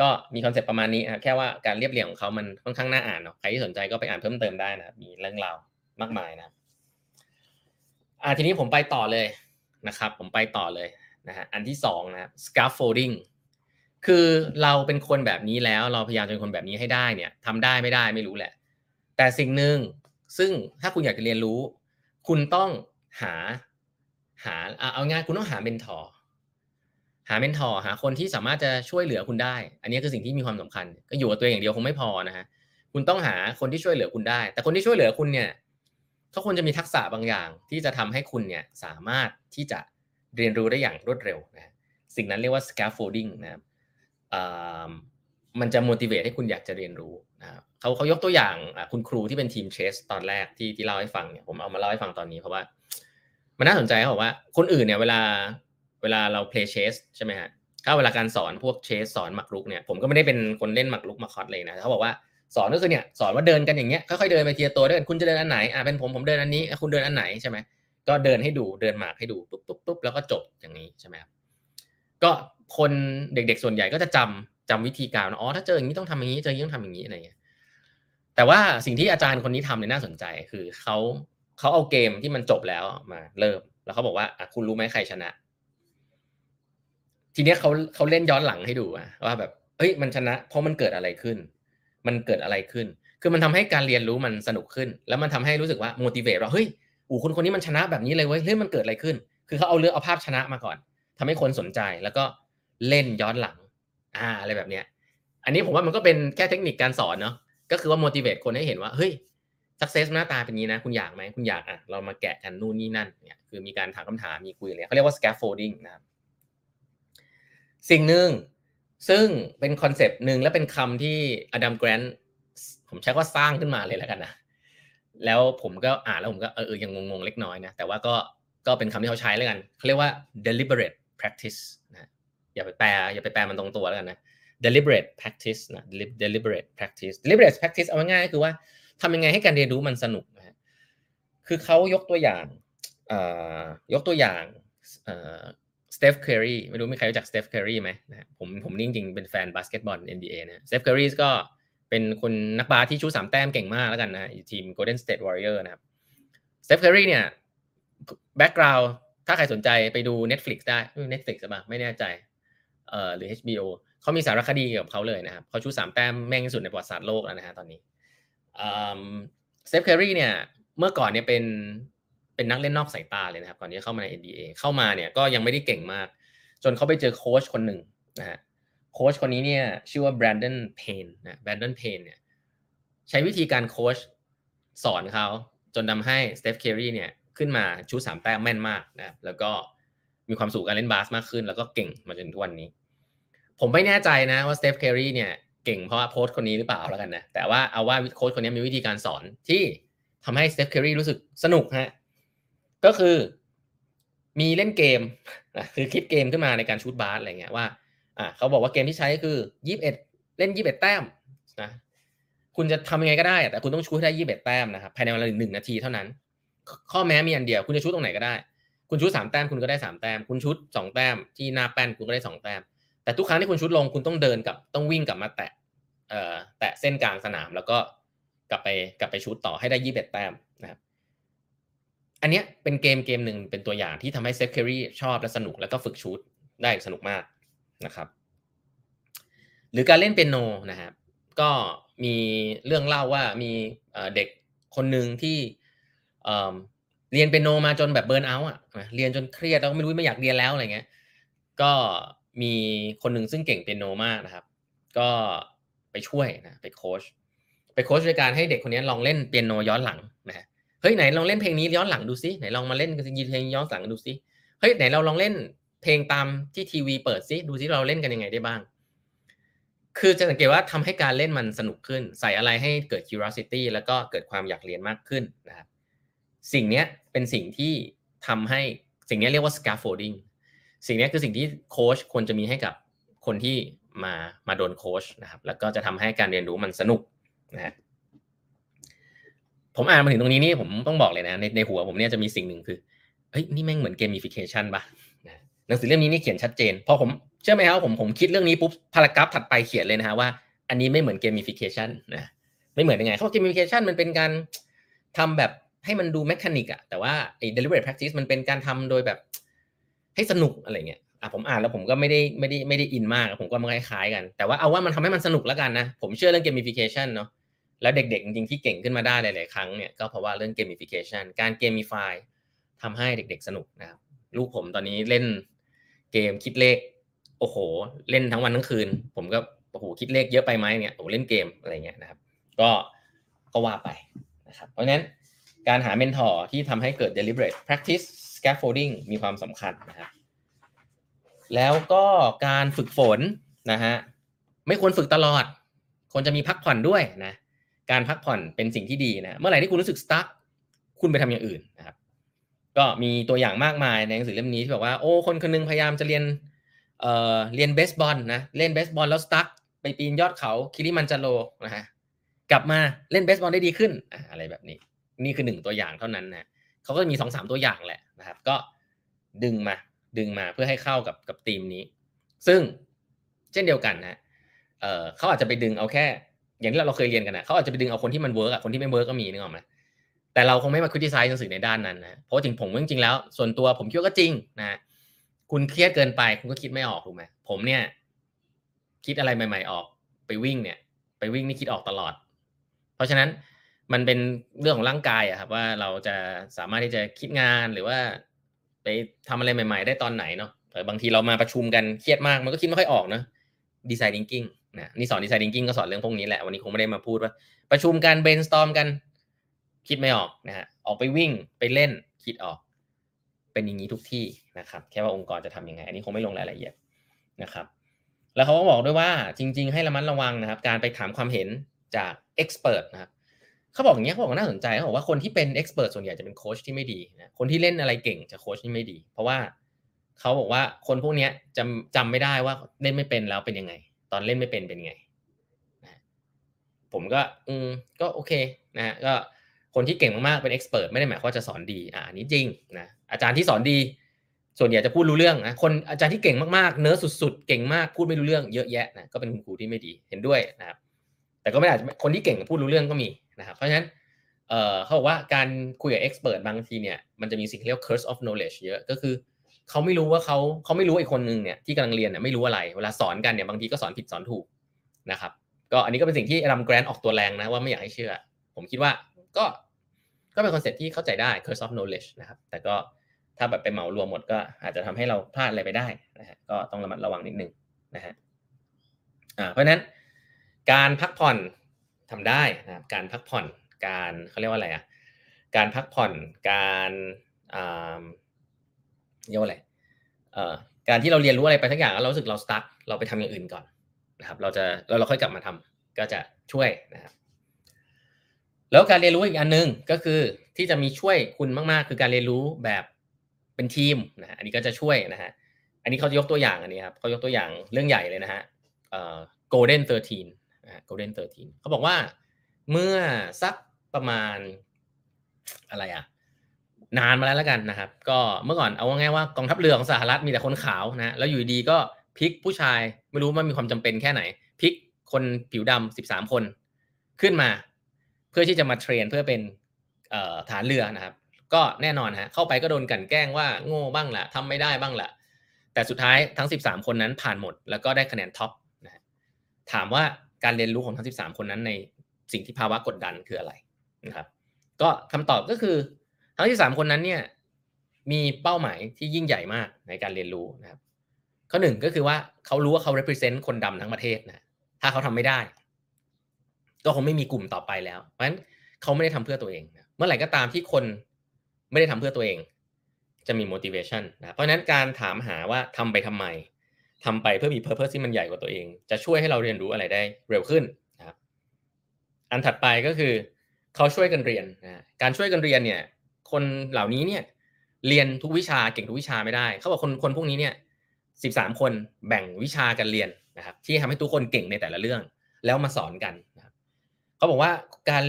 ก็มีคอนเซปต์ประมาณนี้นะแค่ว่าการเรียบเรียงของเขามันค่อนข้างน่าอ่านเนาะใครที่สนใจก็ไปอ่านเพิ่มเติมได้นะมีเรื่องราวมากมายนะอ่าทีนี้ผมไปต่อเลย นะครับ ผมไปต่อเลยนะฮะอันที่สองนะ scaffolding คือเราเป็นคนแบบนี้แล้วเราพยายามจะเป็นคนแบบนี้ให้ได้เนี่ยทำได้ไม่ได้ไม่รู้แหละ แต่สิ่งหนึ่งซึ่งถ้าคุณอยากจะเรียนรู้ คุณต้องหาหาเอาง่ายคุณต้องหาเมนทอร์หาเมนทอร์หาคนที่สามารถจะช่วยเหลือคุณได้ อันนี้คือสิ่งที่มีความสำคัญ ก็อยู่กับตัวเองอย่างเดียวคงไม่พอนะฮะคุณต้องหาคนที่ช่วยเหลือคุณได้ แต่คนที่ช่วยเหลือคุณเนี่ย เขาควรจะมีทักษะบางอย่าง ที่จะทำให้คุณเนี่ยสามารถที่จะเรียนรู้ได้อย่างรวดเร็วนะสิ่งนั้นเรียกว่า scaffolding นะครับมันจะ motivate ให้คุณอยากจะเรียนรู้นะครับเขาเขายกตัวอย่างคุณครูที่เป็นทีมเชสตอนแรกที่ที่เล่าให้ฟังเนี่ยผมเอามาเล่าให้ฟังตอนนี้เพราะว่า มันน่าสนใจเขาบอกว่าคนอื่นเนี่ยเวลาเวลาเราเพลย์เชสใช่ไหมฮะถ้าเวลาการสอนพวกเชสสอนหมักรุกเนี่ยผมก็ไม่ได้เป็นคนเล่นหมักรุกมาคอตเลยนะเขาบอกว่า สอนก็คือเนี่ยสอนว่าเดินกันอย่างเงี้ยค่อยๆเดินไปทีละตัวด้วยกันคุณจะเดินอันไหนอ่าเป็นผมผมเดินอันนี้คุณเดินอันไหนใช่ไหมก็เดินให้ดูเดินหมากให้ดูปุ๊บปุ๊บปุ๊บแล้วก็จบอย่างนี้ใช่ไหมครับก็คนเด็กๆส่วนใหญ่ก็จะจำจำวิธีการอ๋อถ้าเจออย่างนี้ต้องทำอย่างนี้เจออย่างนี้ต้องทำอย่างนี้อะไรเงี้ยแต่ว่าสิ่งที่อาจารย์คนนี้ทำเนี่ยน่าสนใจคือเขาเขาเอาเกมที่มันจบแล้วมาเริ่ม แล้วเขาบอกว่าอะคุณรู้ไหมใครชนะ ทีเนี้ยเขาเขาเล่นย้อนหลังให้ดูว่าแบบเอ้ยมันชนะ เพราะมันเกิดอะไรขึ้น มันเกิดอะไรขึ้น คือมันทำให้การเรียนรู้มันสนุกขึ้น แล้วมันทำให้รู้สึกว่า motivate ว่าเฮ้ยอู๋คนคนนี้มันชนะแบบนี้เลยเว้ยเฮ้ยมันเกิดอะไรขึ้น คือเขาเอาเรื่องเอาภาพชนะมาก่อนทำให้คนสนใจแล้วก็เล่นย้อนหลังอ่าอะไรแบบเนี้ย อันนี้ผมว่ามันก็เป็นแค่เทคนิคการสอนเนาะก็คือว่า motivate คนให้เห็นว่าเฮ้ย success หน้าตาเป็นนี้นะ คุณอยากไหมคุณอยากอะเรามาแกะกันนู่นนี่นั่นเนี่ยคือมีการถามคำถามมีคุยอะไรเขาเรียกว่า scaffolding นะครับสิ่งหนึ่ง ซึ่งเป็นคอนเซปต์หนึ่งและเป็นคำที่อดัมแกรนต์ผมใช้ว่าสร้างขึ้นมาเลยแล้วกันนะแล้วผมก็อ่านแล้วผมก็เออยังงงๆเล็กน้อยนะแต่ว่าก็ก็เป็นคำที่เขาใช้แล้วกันเขาเรียกว่า deliberate practice นะอย่าไปแปลอย่าไปแปลมันตรงตัวแล้วกันนะ deliberate practice นะ deliberate practice deliberate practice เอาง่ายๆคือว่าทำยังไงให้การเรียนรู้มันสนุกนะฮะคือเขายกตัวอย่างยกตัวอย่าง Steph Curry ไม่รู้มีใครรู้จัก Steph Curry ไหมนะผมผมนี่จริงๆเป็นแฟนบาสเกตบอล NBA นะ Steph Curry ก็เป็นคนนักบาสที่ชู้ตสามแต้มเก่งมากแล้วกันนะทีม Golden State Warrior นะครับSteph Curry เนี่ย background ถ้าใครสนใจไปดู Netflix ได้ Netflix ใช่ปะไม่แน่ใจเอ่อหรือ HBO เขามีสารคดีเกี่ยวกับเขาเลยนะครับเขาชู้ตสามแต้มแม่งที่สุดในประวัติศาสตร์โลกแล้วนะฮะตอนนี้ Steph Curry เนี่ยเมื่อก่อนเนี่ยเป็น เป็นนักเล่นนอกสายตาเลยนะครับ ก่อนที่เข้ามาใน NBA เข้ามาเนี่ยก็ยังไม่ได้เก่งมาก จนเขาไปเจอโค้ชคนหนึ่งนะฮะโค้ชคนนี้เนี่ยชื่อว่า Brandon Payne นะ Brandon Payne เนี่ยใช้วิธีการโค้ชสอนเขาจนทำให้ Steph Curry เนี่ยขึ้นมาชู้ตสามแต้มแม่นมากนะครับแล้วก็มีความสุขการเล่นบาสมากขึ้น แล้วก็เก่งมาจนทุกวันนี้ ผมไม่แน่ใจนะว่า Steph Curry เนี่ยเก่งเพราะโค้ชคนนี้หรือเปล่าแล้วกันนะแต่ว่าเอาว่าโค้ชคนนี้มีวิธีการสอนที่ทำให้ Steph Curry รู้สึกสนุกฮะ ก็คือมีเล่นเกมคือคิดเกมขึ้นมาในการชู้ตบาสอะไรเงี้ยว่าอ่าเขาบอกว่าเกมที่ใช้คือยี่สิบเอ็ดเล่นยี่สิบเอ็ดแต้มนะคุณจะทำยังไงก็ได้ แต่คุณต้องชู้ตได้ยี่สิบเอ็ดแต้มนะครับภายในเวลาหนึ่งนาทีเท่านั้น ข้อแม้มีอันเดียวคุณจะชู้ตตรงไหนก็ได้ คุณชู้ตสามแต้มคุณก็ได้สามแต้ม คุณชู้ตสองแต้ม ที่หน้าแป้นคุณก็ได้สองแต้ม แต่ทุกครั้งที่คุณชู้ตลงคุณต้องเดินกับต้องวิ่งกลับมาแตะเอ่อแตะเส้นกลางสนามแล้วก็กลับไปกลับไปชู้ตต่อให้ได้ยี่สิบเอ็ดแต้ม อันนี้เป็นเกมเกมหนึ่งเป็นตัวอย่างที่ทำให้ Steph Curry ชอบและสนุกแล้วก็ฝึกชู้ตได้สนุกมากนะครับ หรือการเล่นเปียโนนะครับก็มีเรื่องเล่าว่ามีเด็กคนหนึ่งที่เรียนเปียโนมาจนแบบเบิร์นเอาท์อะเรียนจนเครียดแล้วไม่รู้ไม่อยากเรียนแล้วอะไรเงี้ยก็มีคนหนึ่งซึ่งเก่งเปียโนมากนะครับ ก็ไปช่วยนะไปโค้ชไปโค้ชโดยการให้เด็กคนนี้ลองเล่นเปียโนย้อนหลัง เฮ้ยไหนลองเล่นเพลงนี้ย้อนหลังดูซิไหนลองมาเล่นกันยีเพลงย้อนหลังดูซิเฮ้ยไหนเราลองเล่นเพลงตามที่ทีวีเปิดซิดูซิเราเล่นกันยังไงได้บ้าง คือจะสังเกตว่าทำให้การเล่นมันสนุกขึ้น ใส่อะไรให้เกิด curiosity แล้วก็เกิดความอยากเรียนมากขึ้นนะครับสิ่งนี้เป็นสิ่งที่ทำให้สิ่งนี้เรียกว่า scaffolding สิ่งนี้คือสิ่งที่โค้ชควรจะมีให้กับคนที่มามาโดนโค้ชนะครับ แล้วก็จะทำให้การเรียนรู้มันสนุกนะฮะ ผมอ่านมาถึงตรงนี้นี่ผมต้องบอกเลยนะในในหัวผมเนี่ยจะมีสิ่งหนึ่งคือเฮ้ยนี่แม่งเหมือน gamification ปะหนังสือเล่มนี้นี่เขียนชัดเจนพอผมเชื่อไหมครับผมผมคิดเรื่องนี้ปุ๊บ paragraph ถัดไปเขียนเลยนะฮะว่าอันนี้ไม่เหมือน gamification นะไม่เหมือนยังไงเขา gamification มันเป็นการทำแบบให้มันดู mechanic อะแต่ว่าไอ้ deliberate practice มันเป็นการทำโดยแบบให้สนุกอะไรเงี้ยอะผมอ่านแล้วผมก็ไม่ได้ไม่ได้ไม่ได้ in มาก ผมก็มันคล้ายๆกัน แต่ว่าเอาว่ามันทำให้มันสนุกแล้วกันนะ ผมเชื่อเรื่อง gamification เนาะ แล้วเด็กๆ จริงๆ ที่เก่งขึ้นมาได้หลายๆ ครั้งเนี่ยก็เพราะว่าเรื่อง gamification การ gamify ทำให้เด็กๆ สนุกนะครับลูกผมตอนนี้เล่นเกมคิดเลข โอ้โห เล่นทั้งวันทั้งคืน ผมก็โอ้โหคิดเลขเยอะไปไหมเนี่ยโอ้เล่นเกมอะไรเงี้ยนะครับ ก็ก็ว่าไปนะครับเพราะฉะนั้นการหาเมนทอร์ที่ทำให้เกิด deliberate practice scaffolding มีความสำคัญนะครับแล้วก็การฝึกฝนนะฮะไม่ควรฝึกตลอดควรจะมีพักผ่อนด้วยนะ การพักผ่อนเป็นสิ่งที่ดีนะเมื่อไหร่ที่คุณรู้สึกสตั๊กคุณไปทำอย่างอื่นนะครับ ก็มีตัวอย่างมากมายในหนังสือเล่มนี้ที่บอกว่าโอ้คนคนนึงพยายามจะเรียนเอ่อเรียนเบสบอลนะเล่นเบสบอลแล้วสตั๊กไปปีนยอดเขาคิริมันจาโรนะฮะกลับมาเล่นเบสบอลได้ดีขึ้นอะไรแบบนี้ นี่คือหนึ่งตัวอย่างเท่านั้นนะเขาก็มีสองสามตัวอย่างแหละนะครับ ก็ดึงมาดึงมาเพื่อให้เข้ากับกับทีมนี้ ซึ่งเช่นเดียวกันนะเออเขาอาจจะไปดึงเอาแค่ อย่างที่เราเคยเรียนกันนะเขาอาจจะไปดึงเอาคนที่มัน work อะคนที่ไม่ work ก็มีนึกออกไหมแต่เราคงไม่มา criticize หนังสือในด้านนั้นนะเพราะจริงผมจริงๆแล้ว ส่วนตัวผมคิดว่าก็จริงนะคุณเครียดเกินไป คุณก็คิดไม่ออกถูกไหมผมเนี่ย คิดอะไรใหม่ ๆ ออก ไปวิ่งเนี่ย ไปวิ่งนี่คิดออกตลอด เพราะฉะนั้นมันเป็นเรื่องของร่างกายอะครับว่าเราจะสามารถที่จะคิดงานหรือว่า ไปทำอะไรใหม่ ๆ ได้ตอนไหนเนาะบางทีเรามาประชุมกันเครียดมากมันก็คิดไม่ค่อยออกเนาะ design thinking นะนี่สอน design thinking ก็สอนเรื่องพวกนี้แหละวันนี้คงไม่ได้มาพูดว่า ประชุมกัน brainstorm กัน คิดไม่ออกนะฮะออกไปวิ่งไปเล่นคิดออก เป็นอย่างนี้ทุกที่นะครับ แค่ว่าองค์กรจะทํำยังไง อันนี้คงไม่ลงรายละเอียดนะครับ แล้วเขาก็บอกด้วยว่าจริง ๆ ให้ระมัดระวังนะครับ การไปถามความเห็นจาก expert นะครับเขาบอกอย่างเงี้ยเขาบอกน่าสนใจเขาบอกว่าคนที่เป็น expert ส่วนใหญ่จะเป็นโค้ชที่ไม่ดีนะคนที่เล่นอะไรเก่งจะโค้ชที่ไม่ดี เพราะว่าเขาบอกว่าคนพวกนี้จำจำไม่ได้ว่าเล่นไม่เป็นแล้วเป็นยังไง ตอนเล่นไม่เป็นเป็นไงนะผมก็อืมก็โอเคนะฮะก็คนที่เก่งมากๆเป็น expert ไม่ได้หมายความว่าจะสอนดีอ่าอันนี้จริงนะอาจารย์ที่สอนดี ส่วนใหญ่จะพูดรู้เรื่องนะคนอาจารย์ที่เก่งมากๆ เนื้อสุดๆ เก่งมากพูดไม่รู้เรื่องเยอะแยะนะก็เป็นคุณครูที่ไม่ดีเห็นด้วยนะครับ แต่ก็ไม่อาจคนที่เก่งพูดรู้เรื่องก็มีนะครับเพราะฉะนั้นเเขาบอกว่าการคุยกับ expert บางทีเนี่ยมันจะมีสิ่งที่เรียก curse of knowledge เยอะก็คือ เขาไม่รู้ว่าเขาเขาไม่รู้ไอ้คนนึงเนี่ยที่กำลังเรียนเนี่ยไม่รู้อะไรเวลาสอนกันเนี่ยบางทีก็สอนผิดสอนถูกนะครับ ก็อันนี้ก็เป็นสิ่งที่ Adam Grant ออกตัวแรงนะว่าไม่อยากให้เชื่อ ผมคิดว่าก็ก็เป็น concept ที่เข้าใจได้ curse of knowledge นะครับ แต่ก็ถ้าแบบไปเหมารวมหมดก็อาจจะทำให้เราพลาดอะไรไปได้นะฮะก็ต้องระมัดระวังนิดนึงนะฮะอ่าเพราะฉะนั้นการพักผ่อนทำได้นะครับการพักผ่อนการเขาเรียกว่าอะไรอะการพักผ่อนการอ่า เรียกว่าอะไรเอ่อการที่เราเรียนรู้อะไรไปทั้งอย่างแล้วเราสึกเราสตาร์ทเราไปทำอย่างอื่นก่อนนะครับ เราจะแล้วเราค่อยกลับมาทำก็จะช่วยนะครับ แล้วการเรียนรู้อีกอันหนึ่งก็คือที่จะมีช่วยคุณมากๆ คือการเรียนรู้แบบเป็นทีมนะอันนี้ก็จะช่วยนะฮะอันนี้เขายกตัวอย่างอันนี้ครับเขายกตัวอย่างเรื่องใหญ่เลยนะฮะเอ่อ golden 13นะฮะ golden 13เขาบอกว่าเมื่อสักประมาณอะไรอะ นานมาแล้วแล้วกันนะครับ ก็เมื่อก่อนเอาง่ายๆว่ากองทัพเรือของสหรัฐมีแต่คนขาวนะแล้วอยู่ดีก็พลิกผู้ชายไม่รู้มันมีความจำเป็นแค่ไหนพลิกคนผิวดำสิบสามคนขึ้นมา เพื่อที่จะมาเทรนเพื่อเป็นฐานเรือนะครับ ก็แน่นอนฮะเข้าไปก็โดนกันแกล้งว่าโง่บ้างแหละทำไม่ได้บ้างแหละแต่สุดท้ายทั้ง 13 คนนั้นผ่านหมด แล้วก็ได้คะแนนท็อปนะถามว่าการเรียนรู้ของทั้ง 13 คนนั้นในสิ่งที่ภาวะกดดันคืออะไรนะครับ ก็คำตอบก็คือ ทั้งที่สามคนนั้นเนี่ยมีเป้าหมายที่ยิ่งใหญ่มากในการเรียนรู้นะครับข้อหนึ่งก็คือว่าเขารู้ว่าเขา represent คนดำทั้งประเทศนะถ้าเขาทำไม่ได้ ก็คงไม่มีกลุ่มต่อไปแล้ว เพราะฉะนั้นเขาไม่ได้ทำเพื่อตัวเองนะเมื่อไหร่ก็ตามที่คนไม่ได้ทำเพื่อตัวเอง จะมี motivation นะเพราะฉะนั้นการถามหาว่าทำไปทำไมทำไปเพื่อมี purpose ที่มันใหญ่กว่าตัวเอง จะช่วยให้เราเรียนรู้อะไรได้เร็วขึ้นนะครับอันถัดไปก็คือเขาช่วยกันเรียนนะการช่วยกันเรียนเนี่ย คนเหล่านี้เนี่ย เรียนทุกวิชาเก่งทุกวิชาไม่ได้ เขาบอกคนคนพวกนี้เนี่ยสิบสามคนแบ่งวิชากันเรียนนะครับ ที่ทำให้ทุกคนเก่งในแต่ละเรื่อง แล้วมาสอนกันนะครับเขาบอกว่าการ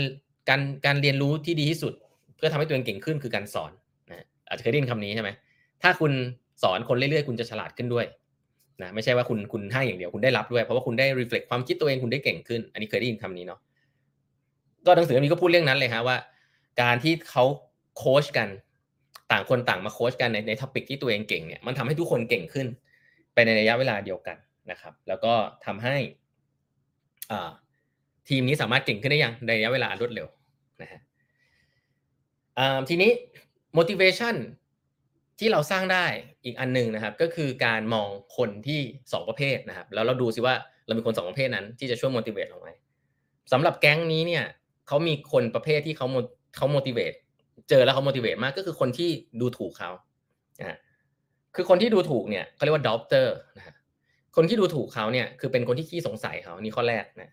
การการเรียนรู้ที่ดีที่สุด เพื่อทำให้ตัวเองเก่งขึ้นคือการสอนนะอาจจะเคยได้ยินคำนี้ใช่ไหมถ้าคุณสอนคนเรื่อยๆ คุณจะฉลาดขึ้นด้วยนะไม่ใช่ว่าคุณคุณให้อย่างเดียวคุณได้รับด้วย เพราะว่าคุณได้ reflect ความคิดตัวเองคุณได้เก่งขึ้น อันนี้เคยได้ยินคำนี้เนาะก็หนังสือเล่มนี้ก็พูดเรื่องนั้นเลยฮะว่า การที่เขา โค้ชกัน ต่างคนต่างมาโค้ชกันในใน topic ที่ตัวเองเก่งเนี่ยมันทำให้ทุกคนเก่งขึ้น ไปในระยะเวลาเดียวกันนะครับ แล้วก็ทำให้อ่าทีมนี้สามารถเก่งขึ้นได้อย่างในระยะเวลารวดเร็วนะฮะทีนี้ motivation ที่เราสร้างได้อีกอันหนึ่งนะครับ ก็คือการมองคนที่สองประเภทนะครับ แล้วเราดูซิว่าเรามีคนสองประเภทนั้นที่จะช่วย motivate เราไหมสำหรับแก๊งนี้เนี่ยเขามีคนประเภทที่เขาเขา motivate เจอแล้วเขา motivate มากก็คือคนที่ดูถูกเขานะคือคนที่ดูถูกเนี่ยเขาเรียกว่า doubter นะฮะคนที่ดูถูกเขาเนี่ยคือเป็นคนที่ขี้สงสัยเขานี่ข้อแรกนะ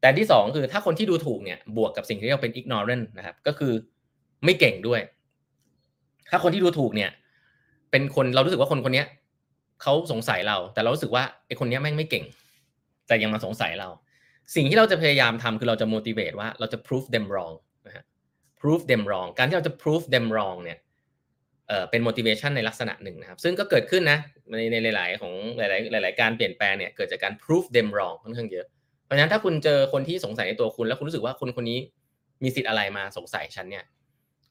แต่ที่สองคือถ้าคนที่ดูถูกเนี่ยบวกกับสิ่งที่เรียกเป็น ignorant นะครับก็คือไม่เก่งด้วย ถ้าคนที่ดูถูกเนี่ย เป็นคนเรารู้สึกว่าคนคนนี้เขาสงสัยเรา แต่เรารู้สึกว่าไอ้คนนี้แม่งไม่เก่ง แต่ยังมาสงสัยเรา สิ่งที่เราจะพยายามทำคือเราจะ motivate ว่าเราจะ prove them wrong prove them wrong การที่เราจะ prove them wrong เนี่ยเออเป็น motivation ในลักษณะหนึ่งนะครับ ซึ่งก็เกิดขึ้นนะในในหลาย ๆ ของหลาย ๆ หลาย ๆ การเปลี่ยนแปลงเนี่ยเกิดจากการ prove them wrong ค่อนข้างเยอะเพราะฉะนั้นถ้าคุณเจอคนที่สงสัยในตัวคุณ แล้วคุณรู้สึกว่าคนคนนี้มีสิทธิ์อะไรมาสงสัยฉันเนี่ย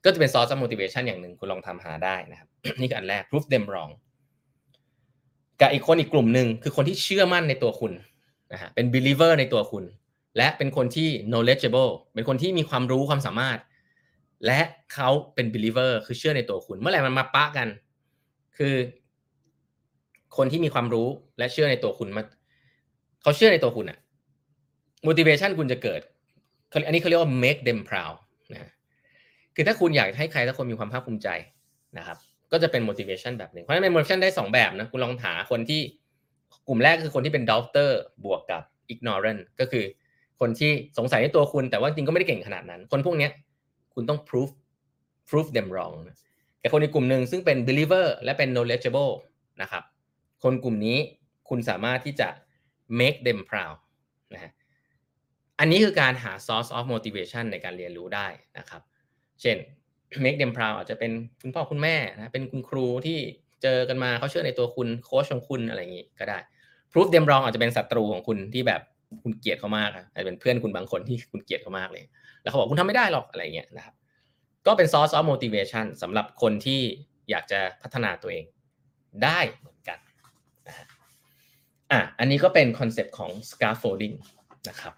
ก็จะเป็น source of motivation อย่างหนึ่งคุณลองทำหาได้นะครับ นี่คืออันแรก prove them wrong กับอีกคนอีกกลุ่มหนึ่งคือคนที่เชื่อมั่นในตัวคุณนะฮะเป็น believer ในตัวคุณ และเป็นคนที่ knowledgeable เป็นคนที่มีความรู้ความสามารถ และเขาเป็น believer คือเชื่อในตัวคุณ เมื่อไหร่มันมาปะกัน คือ คนที่มีความรู้และเชื่อในตัวคุณมาเขาเชื่อในตัวคุณอะ motivation คุณจะเกิด อันนี้เขาเรียกว่า make them proud นะคือถ้าคุณอยากให้ใครทุกคนมีความภาคภูมิใจนะครับ ก็จะเป็น motivation แบบหนึ่งเพราะฉะนั้น motivation ได้ 2 แบบนะคุณลองหาคนที่กลุ่มแรกคือคนที่เป็น doubter บวกกับ ignorant ก็คือคนที่สงสัยในตัวคุณแต่ว่าจริงก็ไม่ได้เก่งขนาดนั้น คนพวกนี้ คุณต้อง proof proof them wrong แต่คนในกลุ่มหนึ่งซึ่งเป็น believer และเป็น knowledgeable นะครับ คนกลุ่มนี้คุณสามารถที่จะ make them proud นะฮะอันนี้คือการหา source of motivation ในการเรียนรู้ได้นะครับ เช่น make them proud อาจจะเป็นคุณพ่อคุณแม่นะเป็นคุณครูที่เจอกันมาเขาเชื่อในตัวคุณโค้ชของคุณอะไรอย่างนี้ก็ได้ proof them wrong อาจจะเป็นศัตรูของคุณที่แบบคุณเกลียดเขามากอาจจะเป็นเพื่อนคุณบางคนที่คุณเกลียดเขามากเลย แล้วเขาบอกคุณทำไม่ได้หรอกอะไรเงี้ยนะครับก็เป็น source of motivation สำหรับคนที่อยากจะพัฒนาตัวเองได้เหมือนกันอะอันนี้ก็เป็น concept ของ scaffolding นะครับ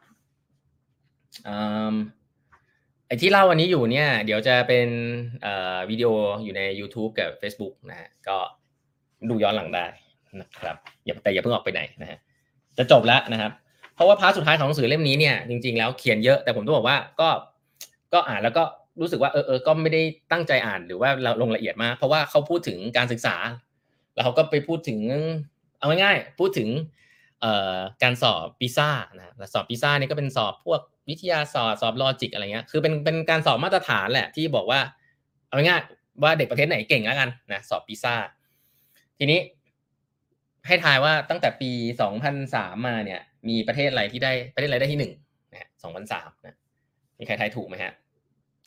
ไอ้ที่เล่าวันนี้อยู่เนี่ย เดี๋ยวจะเป็นวิดีโออยู่ใน YouTube กับ Facebook นะฮะก็ดูย้อนหลังได้นะครับอย่าแต่อย่าเพิ่งออกไปไหนนะฮะจะจบแล้วนะครับ เพราะว่า part สุดท้ายของหนังสือเล่มนี้เนี่ยจริงๆแล้วเขียนเยอะแต่ผมต้องบอกว่าก็ก็อ่านแล้วก็รู้สึกว่าเออเออก็ไม่ได้ตั้งใจอ่านหรือว่าเราลงละเอียดมากเพราะว่าเขาพูดถึงการศึกษา แล้วเขาก็ไปพูดถึงเอาง่ายๆพูดถึงการสอบปีซ่านะสอบปีซ่านี่ก็เป็นสอบพวกวิทยาศาสตร์สอบ logic อะไรเงี้ยคือเป็นเป็นการสอบมาตรฐานแหละที่บอกว่าเอาง่ายๆว่าเด็กประเทศไหนเก่งแล้วกันนะสอบปีซ่าทีนี้ ให้ทายว่าตั้งแต่ปี 2003 มาเนี่ย มีประเทศอะไรที่ได้ประเทศอะไรได้ที่หนึ่งนะ2003นะมีใครทายถูกไหมฮะ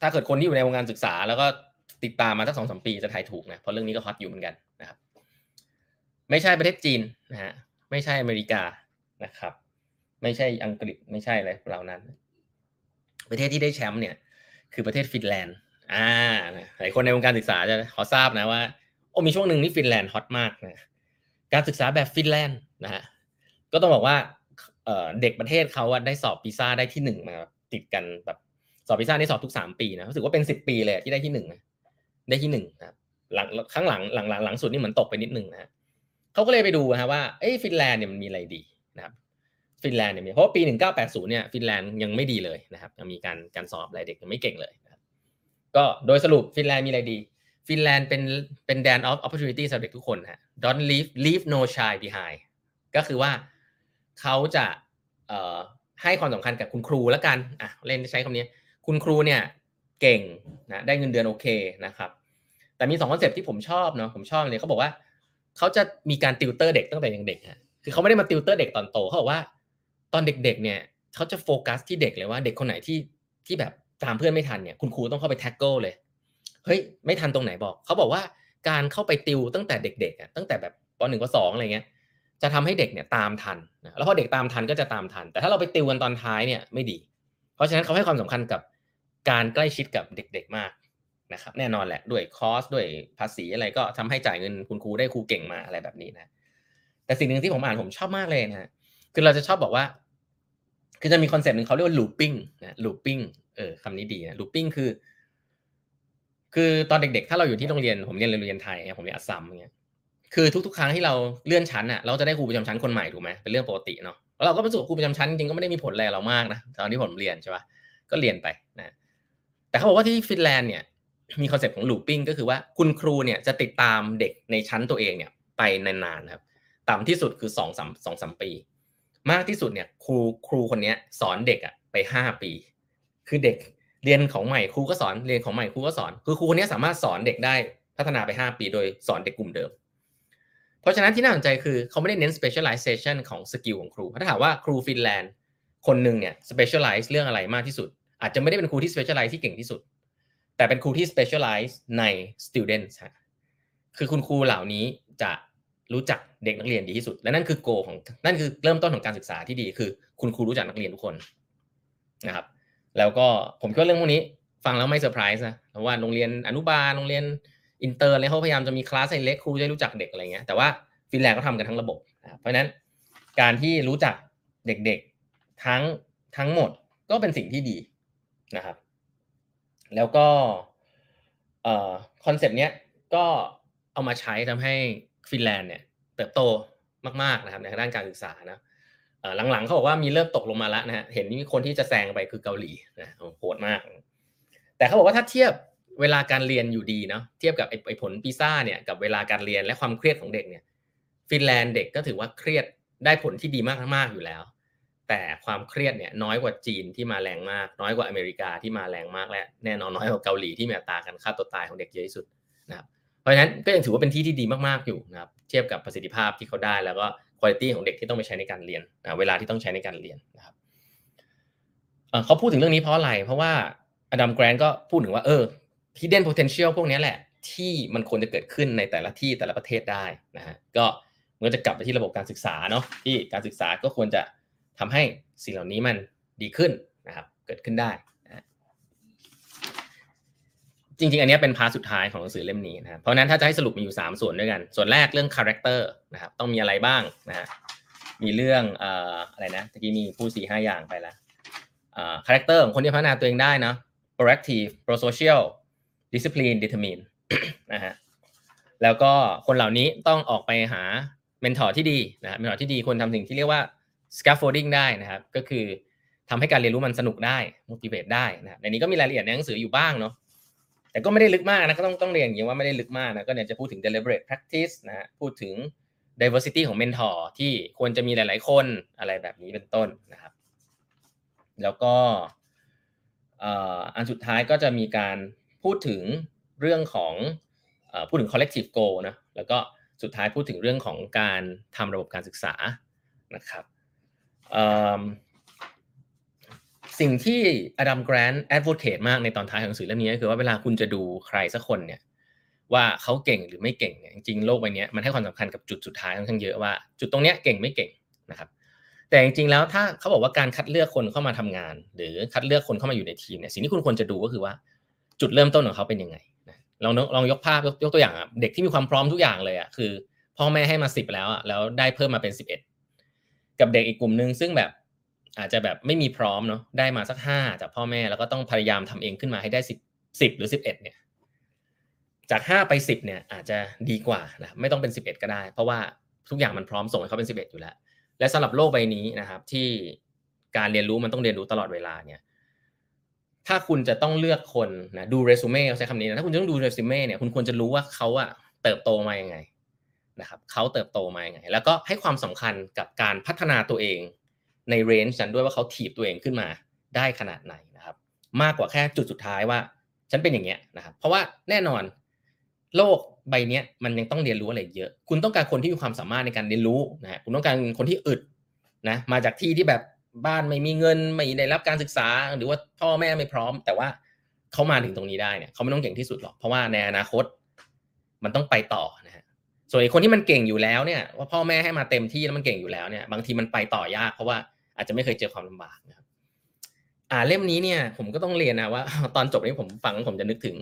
ถ้าเกิดคนที่อยู่ในวงการศึกษา แล้วก็ติดตามมาตั้งสองสมปีจะทายถูกนะเพราะเรื่องนี้ก็ฮอตอยู่เหมือนกันนะครับ ไม่ใช่ประเทศจีนนะฮะไม่ใช่อเมริกานะครับ ไม่ใช่อังกฤษไม่ใช่อะไรเหล่านั้น ประเทศที่ได้แชมป์เนี่ย คือประเทศฟินแลนด์อ่าหลายคนในวงการศึกษาจะขอทราบนะว่าโอ้มีช่วงหนึ่งที่ฟินแลนด์ฮอตมากนะ การศึกษาแบบฟินแลนด์นะฮะก็ต้องบอกว่าเด็กประเทศเขาได้สอบปีซ่าได้ที่หนึ่งมาติดกันแบบสอบปีซ่านี่สอบทุกสามปีนะรู้สึกว่าเป็นสิบปีเลยที่ได้ที่หนึ่งนะได้ที่หนึ่งนะหลังข้างหลังหลังหลังหลังสุดนี่เหมือนตกไปนิดนึงนะเขาก็เลยไปดูนะว่าเอ้ฟินแลนด์เนี่ยมันมีอะไรดีนะครับฟินแลนด์เนี่ยมีเพราะปีหนึ่งเก้าแปดศูนย์เนี่ยฟินแลนด์ยังไม่ดีเลยนะครับยังมีการการสอบอะไรเด็กยังไม่เก่งเลยก็โดยสรุปฟินแลนด์มีอะไรดี ฟินแลนด์เป็นเป็น land of opportunity สำหรับเด็กทุกคนฮะ don't leave leave no child behind ก็คือว่าเขาจะเอ่อให้ความสำคัญกับคุณครูแล้วกันอะเล่นใช้คำนี้ คุณครูเนี่ยเก่งนะได้เงินเดือนโอเคนะครับ แต่มีสอง concept ที่ผมชอบเนาะผมชอบเลยเขาบอกว่าเขาจะมีการติวเตอร์เด็กตั้งแต่ยังเด็กฮะคือเขาไม่ได้มาติวเตอร์เด็กตอนโตเขาบอกว่าตอนเด็กๆเนี่ยเขาจะโฟกัสที่เด็กเลยว่าเด็กคนไหนที่ที่แบบตามเพื่อนไม่ทันเนี่ยคุณครูต้องเข้าไป tackle เลย เฮ้ยไม่ทันตรงไหนบอกเขาบอกว่าการเข้าไปติวตั้งแต่เด็กๆตั้งแต่แบบปหนึ่งปสองอะไรเงี้ยจะทำให้เด็กเนี่ยตามทันแล้วพอเด็กตามทันก็จะตามทัน แต่ถ้าเราไปติวกันตอนท้ายเนี่ยไม่ดี เพราะฉะนั้นเขาให้ความสำคัญกับการใกล้ชิดกับเด็ก ๆมากนะครับแน่นอนแหละด้วย cost ด้วยภาษีอะไรก็ทำให้จ่ายเงินคุณครูได้ครูเก่งมาอะไรแบบนี้นะ แต่สิ่งหนึ่งที่ผมอ่านผมชอบมากเลยนะคือเราจะชอบบอกว่า คือจะมี concept หนึ่งเขาเรียกว่า looping นะ looping เออคำนี้ดีนะ looping คือ คือตอนเด็กๆ ถ้าเราอยู่ที่โรงเรียนผมเรียนโรงเรียนไทยผมเรียนอัสซัมเงี้ยคือทุกๆ ครั้งที่เราเลื่อนชั้นอะเราจะได้ครูประจำชั้นคนใหม่ถูกไหมเป็นเรื่องปกติเนาะแล้วเราก็ประสบครูประจำชั้นจริงก็ไม่ได้มีผลอะไรเรามากนะตอนที่ผมเรียนใช่ปะก็เรียนไปนะแต่เขาบอกว่าที่ฟินแลนด์เนี่ยมี concept ของ looping ก็คือว่าคุณครูเนี่ยจะติดตามเด็กในชั้นตัวเองเนี่ยไปนานๆครับต่ำที่สุดคือสองสามสองสามปี มากที่สุดเนี่ยครูครูคนนี้สอนเด็กอะไปห้าปี คือเด็ก เรียนของใหม่ครูก็สอนเรียนของใหม่ครูก็สอนคือครูคนนี้สามารถสอนเด็กได้พัฒนาไป 5 ปีโดยสอนเด็กกลุ่มเดิม เพราะฉะนั้นที่น่าสนใจคือเขาไม่ได้เน้น specialization ของ skill ของครูถ้าถามว่าครูฟินแลนด์คนหนึ่งเนี่ย specialize เรื่องอะไรมากที่สุด อาจจะไม่ได้เป็นครูที่ specialize ที่เก่งที่สุด แต่เป็นครูที่ specialize ใน students ฮะคือคุณครูเหล่านี้จะรู้จักเด็กนักเรียนดีที่สุด และนั่นคือ goal ของนั่นคือเริ่มต้นของการศึกษาที่ดีคือ คุณครูรู้จักนักเรียนทุกคนนะครับ แล้วก็ผมคิดว่าเรื่องพวกนี้ฟังแล้วไม่เซอร์ไพรส์นะเพราะว่าโรงเรียนอนุบาลโรงเรียนอินเตอร์อะไรเขาพยายามจะมีคลาสให้เล็กครูจะรู้จักเด็กอะไรเงี้ยแต่ว่าฟินแลนด์ก็ทำกันทั้งระบบเพราะฉะนั้นการที่รู้จักเด็กๆทั้งทั้งหมดก็เป็นสิ่งที่ดีนะครับ แล้วก็คอนเซปต์เนี้ยก็เอามาใช้ทำให้ฟินแลนด์เนี่ยเติบโตมากๆนะครับในด้านการศึกษานะ หลังๆเขาบอกว่ามีเริ่มตกลงมาแล้วนะฮะเห็นมีคนที่จะแซงไปคือเกาหลีนะโหดมาก แต่เขาบอกว่าถ้าเทียบเวลาการเรียนอยู่ดีเนาะเทียบกับไอ้ผลปีซ่าเนี่ยกับเวลาการเรียนและความเครียดของเด็กเนี่ย ฟินแลนด์เด็กก็ถือว่าเครียดได้ผลที่ดีมากๆอยู่แล้ว แต่ความเครียดเนี่ยน้อยกว่าจีนที่มาแรงมาก น้อยกว่าอเมริกาที่มาแรงมากและแน่นอนน้อยกว่าเกาหลีที่มีอัตราการฆ่าตัวตายของเด็กเยอะที่สุดนะครับเพราะฉะนั้นก็ยังถือว่าเป็นที่ที่ดีมากๆอยู่นะครับ เทียบกับประสิทธิภาพที่เขาได้แล้วก็ คุณภาพของเด็กที่ต้องไปใช้ในการเรียนเวลาที่ต้องใช้ในการเรียนนะครับเขาพูดถึงเรื่องนี้เพราะอะไร เพราะว่าอดัมแกรนก็พูดถึงว่าเออ hidden potential พวกนี้แหละ ที่มันควรจะเกิดขึ้นในแต่ละที่แต่ละประเทศได้นะฮะก็มันก็จะกลับไปที่ระบบการศึกษาเนาะที่การศึกษาก็ควรจะทำให้สิ่งเหล่านี้มันดีขึ้นนะครับ เกิดขึ้นได้ จริงๆ อันนี้เป็น part สุดท้ายของหนังสือเล่มนี้นะเพราะนั้นถ้าจะให้สรุปมีอยู่ 3 ส่วนด้วยกัน ส่วนแรกเรื่อง character นะครับต้องมีอะไรบ้างนะฮะมีเรื่องเอ่ออะไรนะตะกี้มีพูดสี่ห้าอย่างไปแล้ว character ของคนที่พัฒนาตัวเองได้นะ proactive prosocial discipline determine นะฮะแล้วก็คนเหล่านี้ต้องออกไปหา mentor ที่ดีนะ mentor ที่ดีควรทำสิ่งที่เรียกว่า scaffolding ได้นะครับ ก็คือทำให้การเรียนรู้มันสนุกได้ motivate ได้นะในนี้ก็มีรายละเอียดในหนังสืออยู่บ้างเนาะ แต่ก็ไม่ได้ลึกมากนะก็ต้องต้องเรียนอย่างนี้ว่าไม่ได้ลึกมากนะก็เนี่ยจะพูดถึง deliberate practice นะฮะพูดถึง diversity ของ mentor ที่ควรจะมีหลาย ๆ คนอะไรแบบนี้เป็นต้นนะครับ แล้วก็อันสุดท้ายก็จะมีการพูดถึงเรื่องของพูดถึง collective goal นะแล้วก็สุดท้ายพูดถึงเรื่องของการทำระบบการศึกษานะครับ สิ่งที่อดัมแกรนต์แอดวอ c a t e มากในตอนท้ายของหนังสือเล่มนี้ก็คือว่าเวลาคุณจะดูใครสักคนเนี่ยว่าเขาเก่งหรือไม่เก่งเนี่ยจริงๆโลกใบนี้มันให้ความสำคัญกับจุดสุดท้ายค่อนข้างเยอะว่าจุดตรงเนี้ยเก่งไม่เก่งนะครับแต่จริงๆแล้วถ้าเขาบอกว่าการคัดเลือกคนเข้ามาทำงาน หรือคัดเลือกคนเข้ามาอยู่ในทีมเนี่ยสิ่งที่คุณควรจะดูก็คือว่าจุดเริ่มต้นของเขาเป็นยังไงลองลองยกภาพยกตัวอย่างเด็กที่มีความพร้อมทุกอย่างเลยอะคือ พ่อแม่ให้มาสิบแล้วอะแล้วได้เพิ่มมาเป็นสิบเอ็ดกับเด็กอีกกลุ่มหนึ่งซึ่งแบบ อาจจะแบบไม่มีพร้อมเนาะได้มาสักห้าจากพ่อแม่แล้วก็ต้องพยายามทำเองขึ้นมาให้ได้สิบสิบหรือสิบเอ็ดเนี่ย จากห้าไปสิบเนี่ย อาจจะดีกว่านะไม่ต้องเป็นสิบเอ็ดก็ได้ เพราะว่าทุกอย่างมันพร้อมส่งให้เขาเป็นสิบเอ็ดอยู่แล้ว และสำหรับโลกใบนี้นะครับ ที่การเรียนรู้มันต้องเรียนรู้ตลอดเวลาเนี่ยถ้าคุณจะต้องเลือกคนนะดูเรซูเม่ใช้คำนี้นะถ้าคุณจะต้องดูเรซูเม่เนี่ยคุณควรจะรู้ว่าเขาอะเติบโตมาอยังไงนะครับเขาเติบโตมาอยังไง แล้วก็ให้ความสำคัญกับการพัฒนาตัวเอง ในเรนจ์นั้นด้วยว่าเขาถีบตัวเองขึ้นมาได้ขนาดไหนนะครับ มากกว่าแค่จุดสุดท้ายว่า ฉันเป็นอย่างเงี้ยนะครับ เพราะว่าแน่นอน โลกใบนี้มันยังต้องเรียนรู้อะไรเยอะ คุณต้องการคนที่มีความสามารถในการเรียนรู้นะคุณต้องการคนที่อึดนะมาจากที่ที่แบบบ้านไม่มีเงินไม่ได้รับการศึกษา หรือว่าพ่อแม่ไม่พร้อม แต่ว่าเขามาถึงตรงนี้ได้เนี่ยเขาไม่ต้องเก่งที่สุดหรอกเพราะว่าในอนาคตมันต้องไปต่อนะฮะส่วนคนที่มันเก่งอยู่แล้วเนี่ยว่าพ่อแม่ให้มาเต็มที่แล้วมันเก่งอยู่แล้วเนี่ย บางทีมันไปต่อยากเพราะว่า อาจจะไม่เคยเจอความลำบากนะครับอ่าเล่มนี้เนี่ยผมก็ต้องเรียนนะว่า ตอนจบนี้ผมฟังผมจะนึกถึง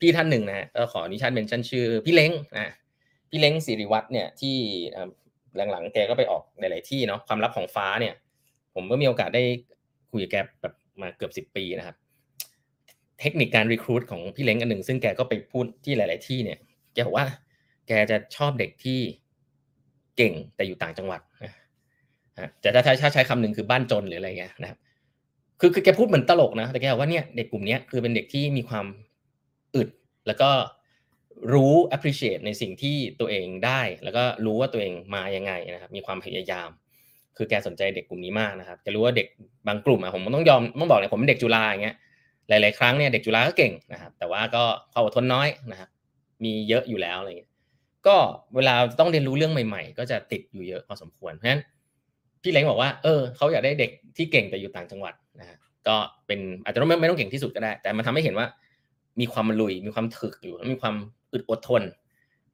พี่ท่านหนึ่งนะก็ขออนุญาตเมนชั่นชื่อ พี่เล้งนะพี่เล้งสิริวัตรเนี่ยที่หลังๆแกก็ไปออกหลายๆที่เนาะความลับของฟ้าเนี่ย ผมก็มีโอกาสได้คุยกับแกแบบมาเกือบสิบปีนะครับ เทคนิคการรีคูดของพี่เล้งอันหนึ่งซึ่งแกก็ไปพูดที่หลาย ๆ ที่เนี่ยแกบอกว่า แกจะชอบเด็กที่เก่งแต่อยู่ต่างจังหวัดนะ จะถ้าใช้ใช้คำหนึ่งคือบ้านจนหรืออะไรเงี้ยนะครับคือคือแกพูดเหมือนตลกนะ แต่แกบอกว่าเนี่ยเด็กกลุ่มนี้คือเป็นเด็กที่มีความอึด แล้วก็รู้ appreciate ในสิ่งที่ตัวเองได้ แล้วก็รู้ว่าตัวเองมายังไงนะครับ มีความพยายาม คือแกสนใจเด็กกลุ่มนี้มากนะครับแกรู้ว่าเด็กบางกลุ่มอะผมต้องยอมต้องบอกเลยผมเป็นเด็กจุฬาอย่างเงี้ยหลาย ๆ ครั้งเนี่ยเด็กจุฬาก็เก่งนะครับ แต่ว่าก็ความอดทนน้อยนะครับ มีเยอะอยู่แล้วอะไรเงี้ยก็เวลาต้องเรียนรู้เรื่องใหม่ ๆ ก็จะติดอยู่เยอะพอสมควรเพราะฉะนั้น พี่เล้งบอกว่าเออเขาอยากได้เด็กที่เก่งแต่อยู่ต่างจังหวัดนะฮะก็เป็นอาจจะไม่ไม่ต้องเก่งที่สุดก็ได้ แต่มันทำให้เห็นว่า มีความลุย มีความถึกอยู่มีความอึดอดทน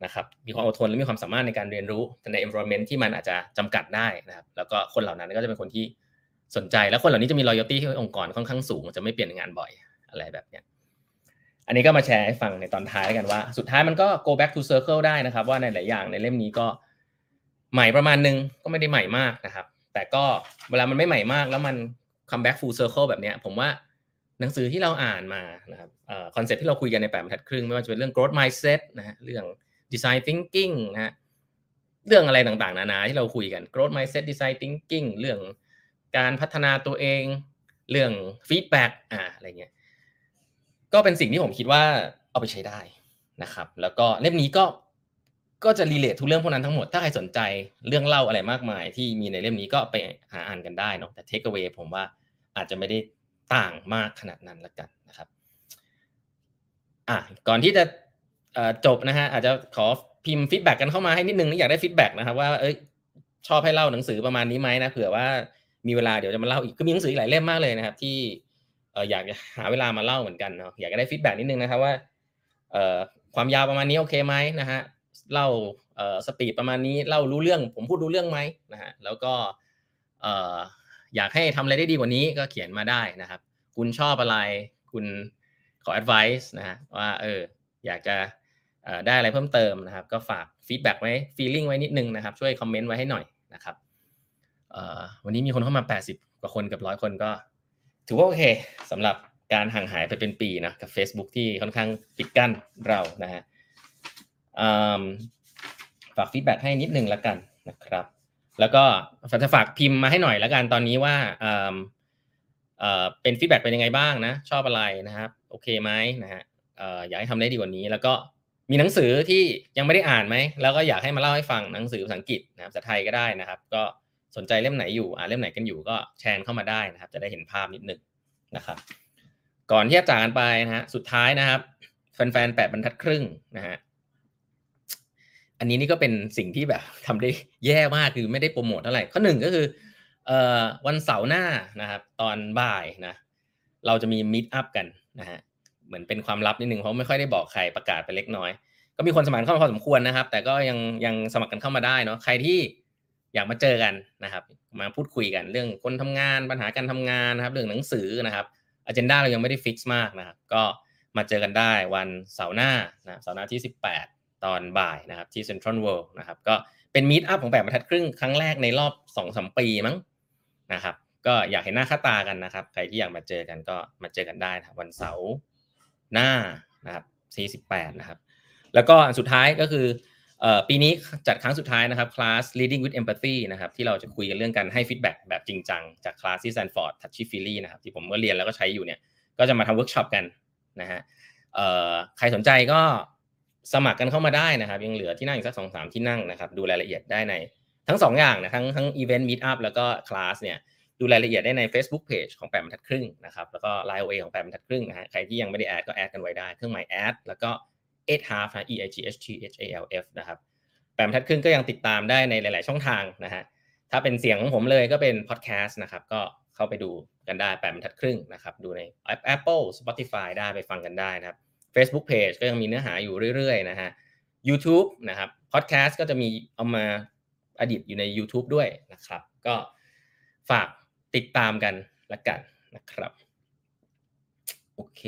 นะครับมีความอดทนและมีความสามารถในการเรียนรู้ใน environment ที่มันอาจจะจำกัดได้นะครับ แล้วก็คนเหล่านั้นก็จะเป็นคนที่สนใจ แล้วคนเหล่านี้จะมี loyalty ที่องค์กรค่อนข้างสูง จะไม่เปลี่ยนงานบ่อยอะไรแบบเนี้ยอันนี้ก็มาแชร์ให้ฟังในตอนท้ายกันว่า สุดท้ายมันก็ go back to circle ได้นะครับ ว่าในหลายอย่างในเล่มนี้ก็ใหม่ประมาณนึงก็ไม่ได้ใหม่มากนะครับ แต่ก็เวลามันไม่ใหม่มาก แล้วมัน come back full circle แบบนี้ผมว่าหนังสือที่เราอ่านมานะครับคอนเซ็ปที่เราคุยกันในแปดบรรทัดครึ่งไม่ว่าจะเป็นเรื่อง growth mindset นะฮะเรื่อง design thinking นะฮะเรื่องอะไรต่างๆ นานาที่เราคุยกัน growth mindset design thinking เรื่องการพัฒนาตัวเองเรื่อง feedback อ่าอะไรเงี้ยก็เป็นสิ่งที่ผมคิดว่าเอาไปใช้ได้นะครับ แล้วก็เล่มนี้ก็ ก็จะ relate ทุกเรื่องพวกนั้นทั้งหมด ถ้าใครสนใจเรื่องเล่าอะไรมากมาย ที่มีในเล่มนี้ก็ไปหาอ่านกันได้เนาะแต่ takeaway ผมว่าอาจจะไม่ได้ต่างมากขนาดนั้นละกันนะครับอะก่อนที่จะจบนะฮะอาจจะขอพิมพ์ feedback กันเข้ามาให้นิดนึงอยากได้ feedback นะครับว่าเอ้ยชอบให้เล่าหนังสือประมาณนี้ไหมนะเผื่อว่ามีเวลาเดี๋ยวจะมาเล่าอีกก็มีหนังสือหลายเล่มมากเลยนะครับ ที่เอยากจะหาเวลามาเล่าเหมือนกันเนาะอยากได้ feedback นิดนึงนะครับว่าเอความยาวประมาณนี้โอเคไหมนะฮะ เล่า speed ประมาณนี้เล่ารู้เรื่อง ผมพูดรู้เรื่องไหมนะฮะแล้วก็อยากให้ทำอะไรได้ดีกว่านี้ก็เขียนมาได้นะครับ คุณชอบอะไร คุณขอ advice นะฮะว่าเอออยากจะได้อะไรเพิ่มเติมนะครับ ก็ฝาก feedback ไว้ feeling ไว้นิดนึงนะครับ ช่วยคอมเมนต์ไว้ให้หน่อยนะครับวันนี้มีคนเข้ามา 80 กว่าคนกับร้อยคนก็ ถือว่าโอเคสำหรับการห่างหายไปเป็นปีนะกับ Facebook ที่ค่อนข้างปิดกั้นเรานะฮะ ฝาก feedback ให้นิดนึงละกันนะครับ แล้วก็จะฝากพิมพ์มาให้หน่อยละกันตอนนี้ว่าเป็น feedback เป็นยังไงบ้างนะ ชอบอะไรนะครับ โอเคไหมนะฮะอยากให้ทำได้ดีกว่านี้ แล้วก็มีหนังสือที่ยังไม่ได้อ่านไหม แล้วก็อยากให้มาเล่าให้ฟังหนังสือภาษาอังกฤษนะครับภาษาไทยก็ได้นะครับ ก็สนใจเล่มไหนอยู่อ่านเล่มไหนกันอยู่ก็แชร์เข้ามาได้นะครับ จะได้เห็นภาพนิดนึงนะครับ ก่อนที่จะจากกันไปนะฮะสุดท้ายนะครับแฟนๆแปดบรรทัดครึ่งนะฮะ อันนี้นี่ก็เป็นสิ่งที่แบบทำได้แย่มากคือไม่ได้โปรโมทเท่าไหร่ข้อหนึ่งก็คือเอ่อวันเสาร์หน้านะครับตอนบ่ายนะเราจะมี meetup กันนะฮะเหมือนเป็นความลับนิดนึงเพราะไม่ค่อยได้บอกใครประกาศไปเล็กน้อย ก็มีคนสมัครเข้ามาพอสมควรนะครับ แต่ก็ยังยังสมัครกันเข้ามาได้เนาะใครที่อยากมาเจอกันนะครับ มาพูดคุยกันเรื่องคนทำงานปัญหาการทำงานนะครับ เรื่องหนังสือนะครับ agenda เรายังไม่ได้ fix มากนะครับก็มาเจอกันได้วันเสาร์หน้านะเสาร์หน้าที่ 18 ตอนบ่ายนะครับที่เซ็นทรัลเวิลด์นะครับก็เป็น meetup ของแปดบรรทัดครึ่งครั้งแรกในรอบ2 3 ปีมั้งนะครับก็อยากเห็นหน้าค่าตากันนะครับ ใครที่อยากมาเจอกันก็มาเจอกันได้นะวันเสาร์หน้านะครับ18นะครับ แล้วก็อันสุดท้ายก็คือปีนี้จัดครั้งสุดท้ายนะครับคลาส leading with empathy นะครับที่เราจะคุยกันเรื่องการให้ feedback แบบจริงจังจากคลาสที่ Stanford Touchy Feely นะครับที่ผมก็เรียนแล้วก็ใช้อยู่เนี่ยก็จะมาทำเวิร์กช็อปกันนะฮะใครสนใจก็ สมัครกันเข้ามาได้นะครับ ยังเหลือที่นั่งอีกสักสองสามที่นั่งนะครับ ดูรายละเอียดได้ในทั้ง2องอย่างนะทั้งทั้ง event meet up แล้วก็คลาสเนี่ยดูรายละเอียดได้ใน Facebook Page ของแปมบรรทัดครึ่งนะครับแล้วก็ Line OA ของแปมบรรทัดครึ่งนะฮะใครที่ยังไม่ได้แอดก็แอดกันไว้ได้เครื่องหมายแอดแล้วก็ eight half นะ e i g h t h a l f นะครับแปมทัดครึ่งก็ยังติดตามได้ในหลาย ๆ ช่องทางนะฮะถ้าเป็นเสียงของผมเลยก็เป็นพอดแคสต์นะครับก็เข้าไปดูกันได้แปมทัดครึ่งนะครับดูใน Apple Spotify ได้ไปฟังกันได้นะครับ Facebook Page ก็ยังมีเนื้อหาอยู่เรื่อยๆนะฮะ YouTube นะครับพอดแคสต์ก็จะมีเอามาอดีตอยู่ใน YouTube ด้วยนะครับ ก็ฝากติดตามกันละกันนะครับโอเค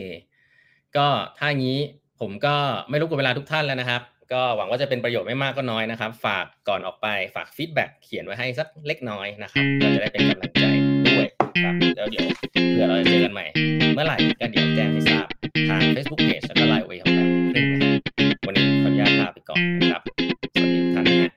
ก็ถ้างี้ผมก็ไม่รบกวนเวลาทุกท่านแล้วนะครับ ก็หวังว่าจะเป็นประโยชน์ไม่มากก็น้อยนะครับ ฝากก่อนออกไปฝากฟีดแบ็กเขียนไว้ให้สักเล็กน้อยนะครับเราจะได้เป็นกำลังใจ ครับ แล้วเดี๋ยวเผื่อเราจะเจอกันใหม่ เมื่อไหร่ก็เดี๋ยวแจ้งให้ทราบทาง Facebook Page และไลน์ไว้ของแบบนึงนะวันนี้ขออนุญาตลาไปก่อนนะครับ สวัสดีทุกท่านนะฮะ